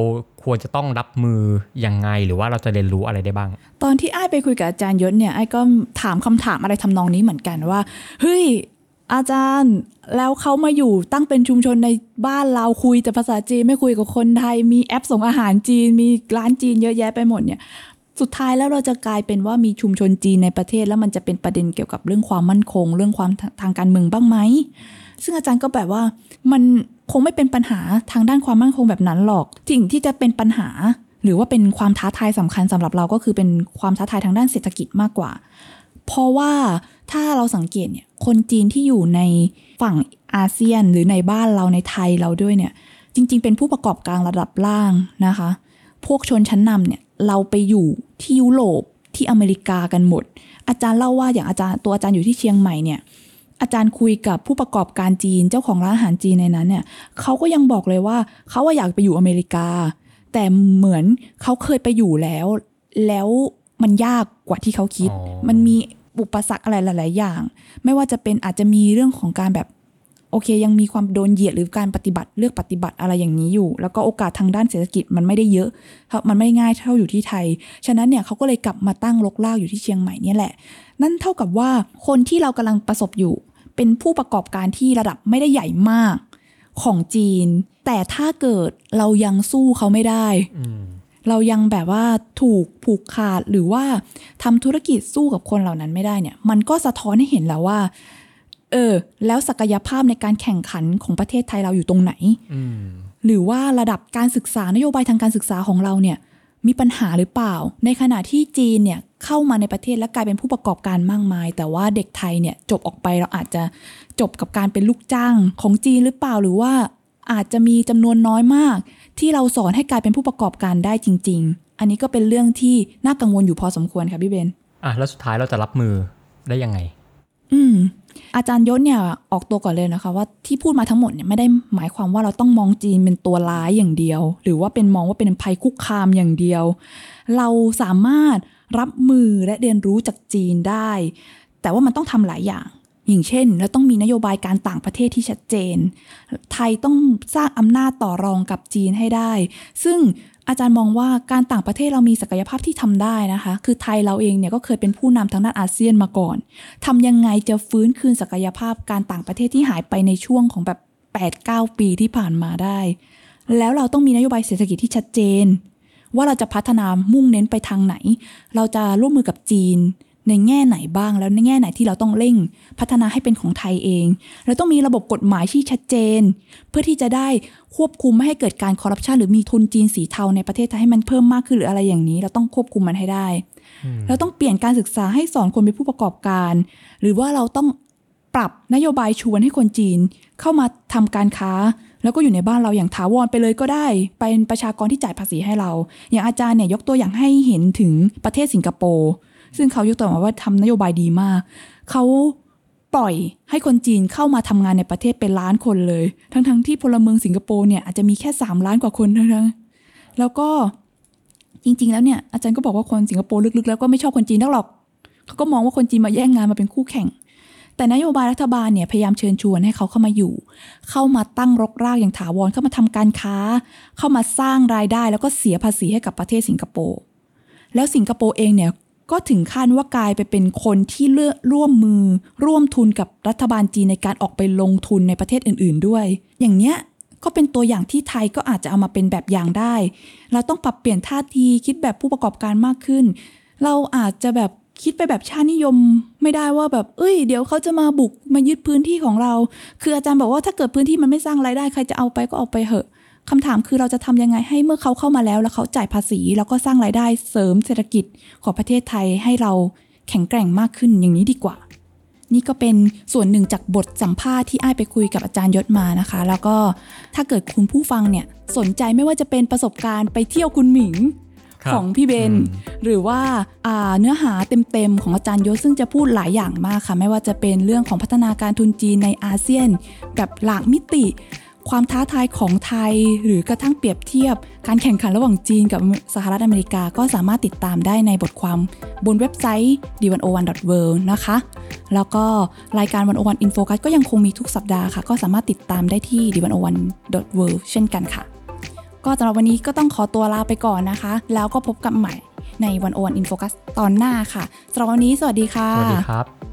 S3: ควรจะต้องรับมือยังไงหรือว่าเราจะเรียนรู้อะไรได้บ้าง
S2: ตอนที่ไอ้ไปคุยกับอาจารย์ยศเนี่ยไอ้ก็ถามคำถามอะไรทำนองนี้เหมือนกันว่าเฮ้ย อาจารย์แล้วเขามาอยู่ตั้งเป็นชุมชนในบ้านเราคุยแต่ภาษาจีนไม่คุยกับคนไทย มีแอปส่งอาหารจีน มีร้านจีนเยอะแยะไปหมดเนี่ย สุดท้ายแล้วเราจะกลายเป็นว่ามีชุมชนจีนในประเทศ แล้วมันจะเป็นประเด็นเกี่ยวกับเรื่องความมั่นคง เรื่องความทางการเมืองบ้างไหมซึ่งอาจารย์ก็แบบว่ามันคงไม่เป็นปัญหาทางด้านความมั่นคงแบบนั้นหรอกสิ่งที่จะเป็นปัญหา หรือว่าเป็นความท้าทายสำคัญสำหรับเราก็คือเป็นความท้าทายทางด้านเศรษฐกิจมากกว่า เพราะว่า ถ้าเราสังเกตเนี่ยคนจีนที่อยู่ในฝั่งอาเซียนหรือในบ้านเราในไทยเราด้วยเนี่ย จริง ๆ เป็นผู้ประกอบการระดับล่างนะคะ พวกชนชั้นนำเนี่ยเราไปอยู่ที่ยุโรปที่อเมริกากันหมด อาจารย์เล่าว่าอย่างอาจารย์ตัวอาจารย์อยู่ที่เชียงใหม่เนี่ยอาจารย์คุยกับผู้ประกอบการจีนเจ้าของร้านอาหารจีนในนั้นเนี่ยเขาก็ยังบอกเลยว่าเขาว่าอยากไปอยู่อเมริกา แต่เหมือนเขาเคยไปอยู่แล้ว แล้วมันยากกว่าที่เขาคิด
S3: อ๋อ
S2: มันมี อุปสรรคอะไรหลาย ๆ อย่าง ไม่ว่าจะเป็นอาจจะมีเรื่องของการแบบโอเค ยังมีความโดนเหยียดหรือการปฏิบัติเลือกปฏิบัติอะไรอย่างนี้อยู่ แล้วก็โอกาสทางด้านเศรษฐกิจมันไม่ได้เยอะ มันไม่ง่ายเท่าอยู่ที่ไทย ฉะนั้นเนี่ยเขาก็เลยกลับมาตั้งรกรากอยู่ที่เชียงใหม่เนี่ยแหละ นั่นเท่ากับว่าคนที่เรากำลังประสบอยู่ เป็นผู้ประกอบการที่ระดับไม่ได้ใหญ่มากของจีน แต่ถ้าเกิดเรายังสู้เขาไม่ได้ เรายังแบบว่าถูกผูกขาดหรือว่าทำธุรกิจสู้กับคนเหล่านั้นไม่ได้เนี่ย มันก็สะท้อนให้เห็นแล้วว่า เออ แล้วศักยภาพในการแข่งขันของประเทศไทยเราอยู่ตรงไหน
S3: อืม
S2: หรือว่าระดับการศึกษานโยบายทางการศึกษาของเราเนี่ย มีปัญหาหรือเปล่า ในขณะที่จีนเนี่ยเข้ามาในประเทศและกลายเป็นผู้ประกอบการมากมาย แต่ว่าเด็กไทยเนี่ยจบออกไปเราอาจจะจบกับการเป็นลูกจ้างของจีนหรือเปล่าหรือว่า อาจจะมีจำนวนน้อยมาก ที่เราสอนให้กลายเป็นผู้ประกอบการได้จริง ๆ อันนี้ก็เป็นเรื่องที่น่ากังวลอยู่พอสมควรค่ะพี่เบน
S3: อะแล้วสุดท้ายเราจะรับมือได้ยังไง
S2: อืมอาจารย์ยศเนี่ยออกตัวก่อนเลยนะคะ ว่าที่พูดมาทั้งหมดเนี่ยไม่ได้หมายความว่าเราต้องมองจีนเป็นตัวร้ายอย่างเดียว หรือว่าเป็นมองว่าเป็นภัยคุกคามอย่างเดียว เราสามารถรับมือและเรียนรู้จากจีนได้ แต่ว่ามันต้องทำหลายอย่าง อย่างเช่น เราต้องมีนโยบายการต่างประเทศที่ชัดเจน ไทยต้องสร้างอำนาจต่อรองกับจีนให้ได้ ซึ่งอาจารย์มองว่าการต่างประเทศเรามีศักยภาพที่ทำได้นะคะ คือไทยเราเองเนี่ยก็เคยเป็นผู้นำทางด้านอาเซียนมาก่อนทำยังไงจะฟื้นคืนศักยภาพการต่างประเทศที่หายไปในช่วงของแบบ8-9 ปีที่ผ่านมาได้ แล้วเราต้องมีนโยบายเศรษฐกิจที่ชัดเจน ว่าเราจะพัฒนามุ่งเน้นไปทางไหน เราจะร่วมมือกับจีน ในแง่ไหนบ้าง แล้วในแง่ไหนที่เราต้องเร่ง พัฒนาให้เป็นของไทยเองเราต้องมีระบบกฎหมายที่ชัดเจน เพื่อที่จะได้ควบคุมไม่ให้เกิดการคอร์รัปชันหรือมีทุนจีนสีเทาในประเทศไทยให้มันเพิ่มมากขึ้นหรืออะไรอย่างนี้ เราต้องควบคุมมันให้ได้ เราต้องเปลี่ยนการศึกษาให้สอนคนเป็นผู้ประกอบการ หรือว่าเราต้องปรับนโยบายชวนให้คนจีนเข้ามาทำการค้า แล้วก็อยู่ในบ้านเราอย่างถาวรไปเลยก็ได้ เป็นประชากรที่จ่ายภาษีให้เรา อย่างอาจารย์เนี่ยยกตัวอย่างให้เห็นถึงประเทศสิงคโปร์ ซึ่งเขายกตัวอย่างว่าทำนโยบายดีมาก เขาปล่อยให้คนจีนเข้ามาทำงานในประเทศเป็นล้านคนเลย ทั้งๆที่พลเมืองสิงคโปร์เนี่ยอาจจะมีแค่ 3 ล้านกว่าคนเท่านั้นแล้วก็จริง ๆ แล้วเนี่ยอาจารย์ก็บอกว่าคนสิงคโปร์ลึกๆ แล้วก็ไม่ชอบคนจีนเท่าหรอก เขาก็มองว่าคนจีนมาแย่งงานมาเป็นคู่แข่ง แต่นโยบายรัฐบาลเนี่ยพยายามเชิญชวนให้เขาเข้ามาอยู่ เข้ามาตั้งรกรากอย่างถาวร เข้ามาทำการค้า เข้ามาสร้างรายได้แล้วก็เสียภาษีให้กับประเทศสิงคโปร์ แล้วสิงคโปร์เองเนี่ย ก็ถึงขั้นว่ากลายไปเป็นคนที่เลือกร่วมมือ ร่วมทุนกับรัฐบาลจีนในการออกไปลงทุนในประเทศอื่น ๆ ด้วย อย่างเนี้ยก็เป็นตัวอย่างที่ไทยก็อาจจะเอามาเป็นแบบอย่างได้ เราต้องปรับเปลี่ยนท่าทีคิดแบบผู้ประกอบการมากขึ้น เราอาจจะแบบคิดไปแบบชาตินิยมไม่ได้ว่าแบบ เอ้ย เดี๋ยวเขาจะมาบุกมายึดพื้นที่ของเรา คืออาจารย์บอกว่าถ้าเกิดพื้นที่มันไม่สร้างรายได้ใครจะเอาไปก็เอาไปเหอะ คำถามคือเราจะทำยังไงให้เมื่อเขาเข้ามาแล้ว แล้วเขาจ่ายภาษี แล้วก็สร้างรายได้เสริมเศรษฐกิจของประเทศไทยให้เราแข็งแกร่งมากขึ้นอย่างนี้ดีกว่า นี่ก็เป็นส่วนหนึ่งจากบทสัมภาษณ์ที่อ้ายไปคุยกับอาจารย์ยศมานะคะ แล้วก็ถ้าเกิดคุณผู้ฟังเนี่ยสนใจไม่ว่าจะเป็นประสบการณ์ไปเที่ยวคุณหมิง
S3: ครับ
S2: ของพี่เบน
S3: อืม
S2: หรือว่าอ่าเนื้อหาเต็มๆ ของอาจารย์ยศซึ่งจะพูดหลายอย่างมากค่ะ ไม่ว่าจะเป็นเรื่องของพัฒนาการทุนจีนในอาเซียน แบบหลากมิติ ความท้าทายของไทย หรือกระทั่งเปรียบเทียบ การแข่งขันระหว่างจีนกับสหรัฐอเมริกาก็สามารถติดตามได้ในบทความบนเว็บไซต์ d 1 0 1 w o r l d นะคะ แล้วก็รายการ 101 In Focus ก็ยังคงมีทุกสัปดาห์ค่ะ ก็สามารถติดตามได้ที่ d 1 0 1 w o r l d เช่นกันค่ะ ก็สำหรับวันนี้ก็ต้องขอตัวลาไปก่อนนะคะ แล้วก็พบกันใหม่ใน 101 In Focus ตอนหน้าค่ะสำหรับวันนี้สวัสดีค่ะ
S3: สวัสดีครับ